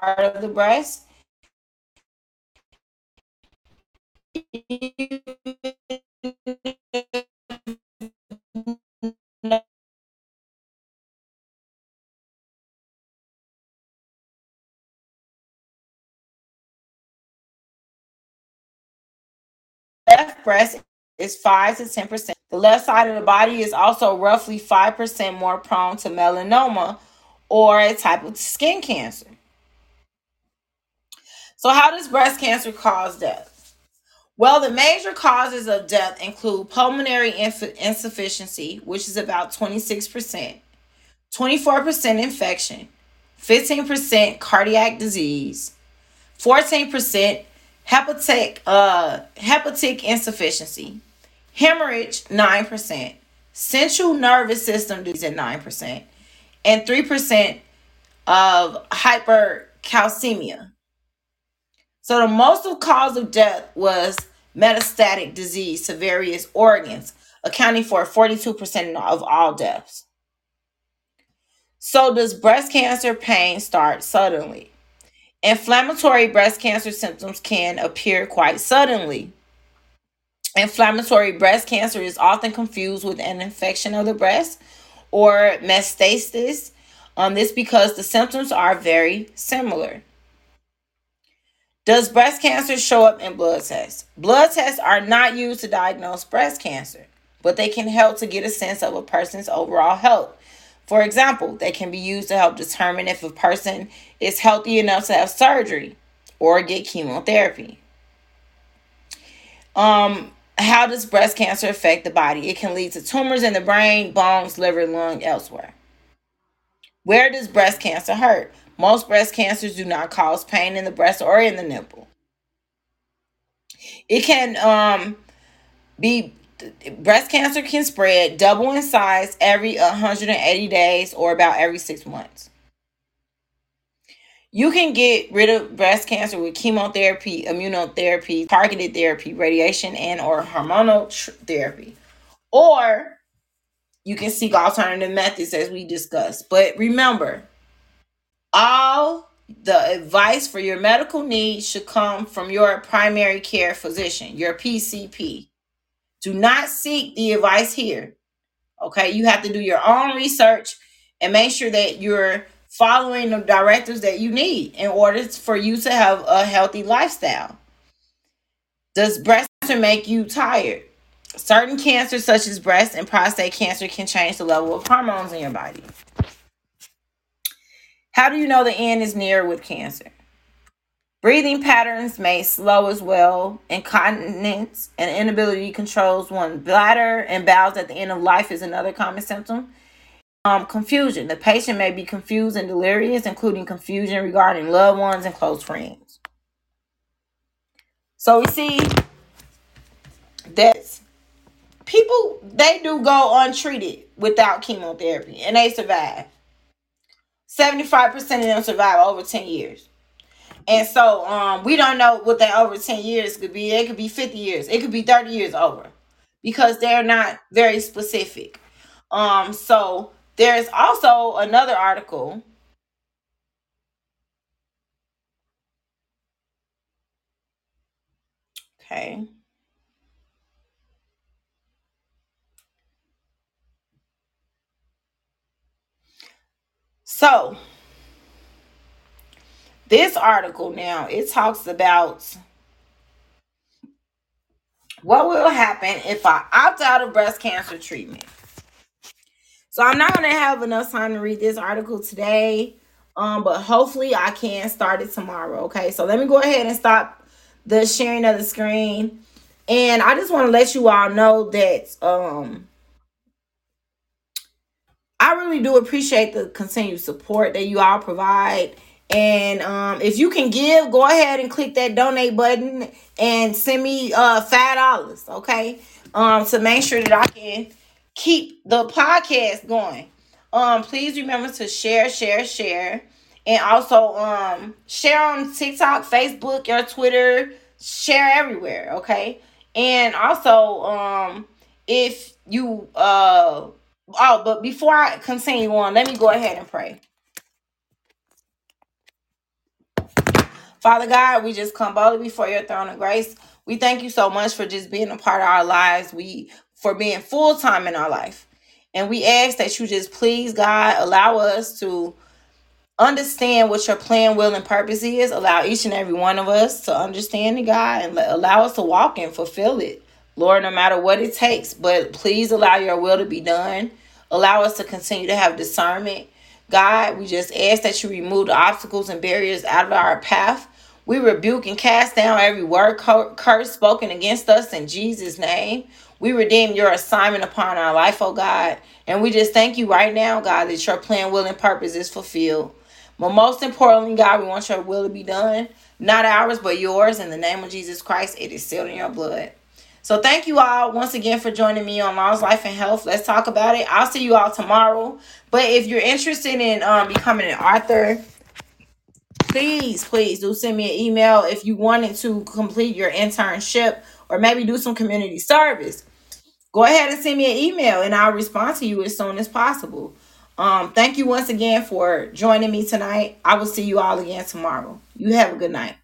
part of the breast. left breast is 5 to 10%. The left side of the body is also roughly 5% more prone to melanoma or a type of skin cancer. So, how does breast cancer cause death? Well, the major causes of death include pulmonary insufficiency, which is about 26%, 24% infection, 15% cardiac disease, 14% hepatic uh hepatic insufficiency, hemorrhage 9%, central nervous system disease at 9%, and 3% of hypercalcemia. So the most of cause of death was metastatic disease to various organs, accounting for 42% of all deaths. So does breast cancer pain start suddenly? Inflammatory breast cancer symptoms can appear quite suddenly. Inflammatory breast cancer is often confused with an infection of the breast or metastasis. on this because the symptoms are very similar. Does breast cancer show up in blood tests? Blood tests are not used to diagnose breast cancer, but they can help to get a sense of a person's overall health. For example, they can be used to help determine if a person is healthy enough to have surgery or get chemotherapy. Um, how does breast cancer affect the body? It can lead to tumors in the brain, bones, liver, lung, elsewhere. Where does breast cancer hurt? Most breast cancers do not cause pain in the breast or in the nipple. It can um, be breast cancer can spread double in size every 180 days or about every six months. You can get rid of breast cancer with chemotherapy, immunotherapy, targeted therapy, radiation, and or hormonal therapy. Or you can seek alternative methods as we discussed. But remember, all the advice for your medical needs should come from your primary care physician, your PCP. Do not seek the advice here. Okay, you have to do your own research and make sure that you're following the directives that you need in order for you to have a healthy lifestyle. Does breast cancer make you tired? Certain cancers, such as breast and prostate cancer, can change the level of hormones in your body. How do you know the end is near with cancer? Breathing patterns may slow as well. Incontinence and inability to control one's bladder and bowels at the end of life is another common symptom. Um, confusion. The patient may be confused and delirious, including confusion regarding loved ones and close friends. So we see that people they do go untreated without chemotherapy and they survive. 75% of them survive over 10 years. And so um we don't know what that over 10 years could be. It could be 50 years. It could be 30 years over because they're not very specific. Um so there's also another article. Okay. So, this article now it talks about what will happen if I opt out of breast cancer treatment. So I'm not gonna have enough time to read this article today. Um, but hopefully I can start it tomorrow. Okay, so let me go ahead and stop the sharing of the screen. And I just want to let you all know that um I really do appreciate the continued support that you all provide. And um, if you can give, go ahead and click that donate button and send me uh five dollars, okay? Um, to make sure that I can keep the podcast going. Um, please remember to share, share, share, and also um share on TikTok, Facebook, your Twitter, share everywhere, okay? And also um if you uh oh, but before I continue on, let me go ahead and pray. Father God, we just come boldly before your throne of grace. We thank you so much for just being a part of our lives. We for being full time in our life. And we ask that you just please, God, allow us to understand what your plan, will, and purpose is. Allow each and every one of us to understand it, God, and allow us to walk and fulfill it. Lord, no matter what it takes, but please allow your will to be done. Allow us to continue to have discernment. God, we just ask that you remove the obstacles and barriers out of our path. We rebuke and cast down every word curse spoken against us in Jesus' name. We redeem your assignment upon our life, oh God. And we just thank you right now, God, that your plan, will, and purpose is fulfilled. But most importantly, God, we want your will to be done, not ours, but yours. In the name of Jesus Christ, it is sealed in your blood. So thank you all once again for joining me on Laws, Life, and Health. Let's talk about it. I'll see you all tomorrow. But if you're interested in um, becoming an author, please, please do send me an email if you wanted to complete your internship or maybe do some community service. Go ahead and send me an email and I'll respond to you as soon as possible. Um, thank you once again for joining me tonight. I will see you all again tomorrow. You have a good night.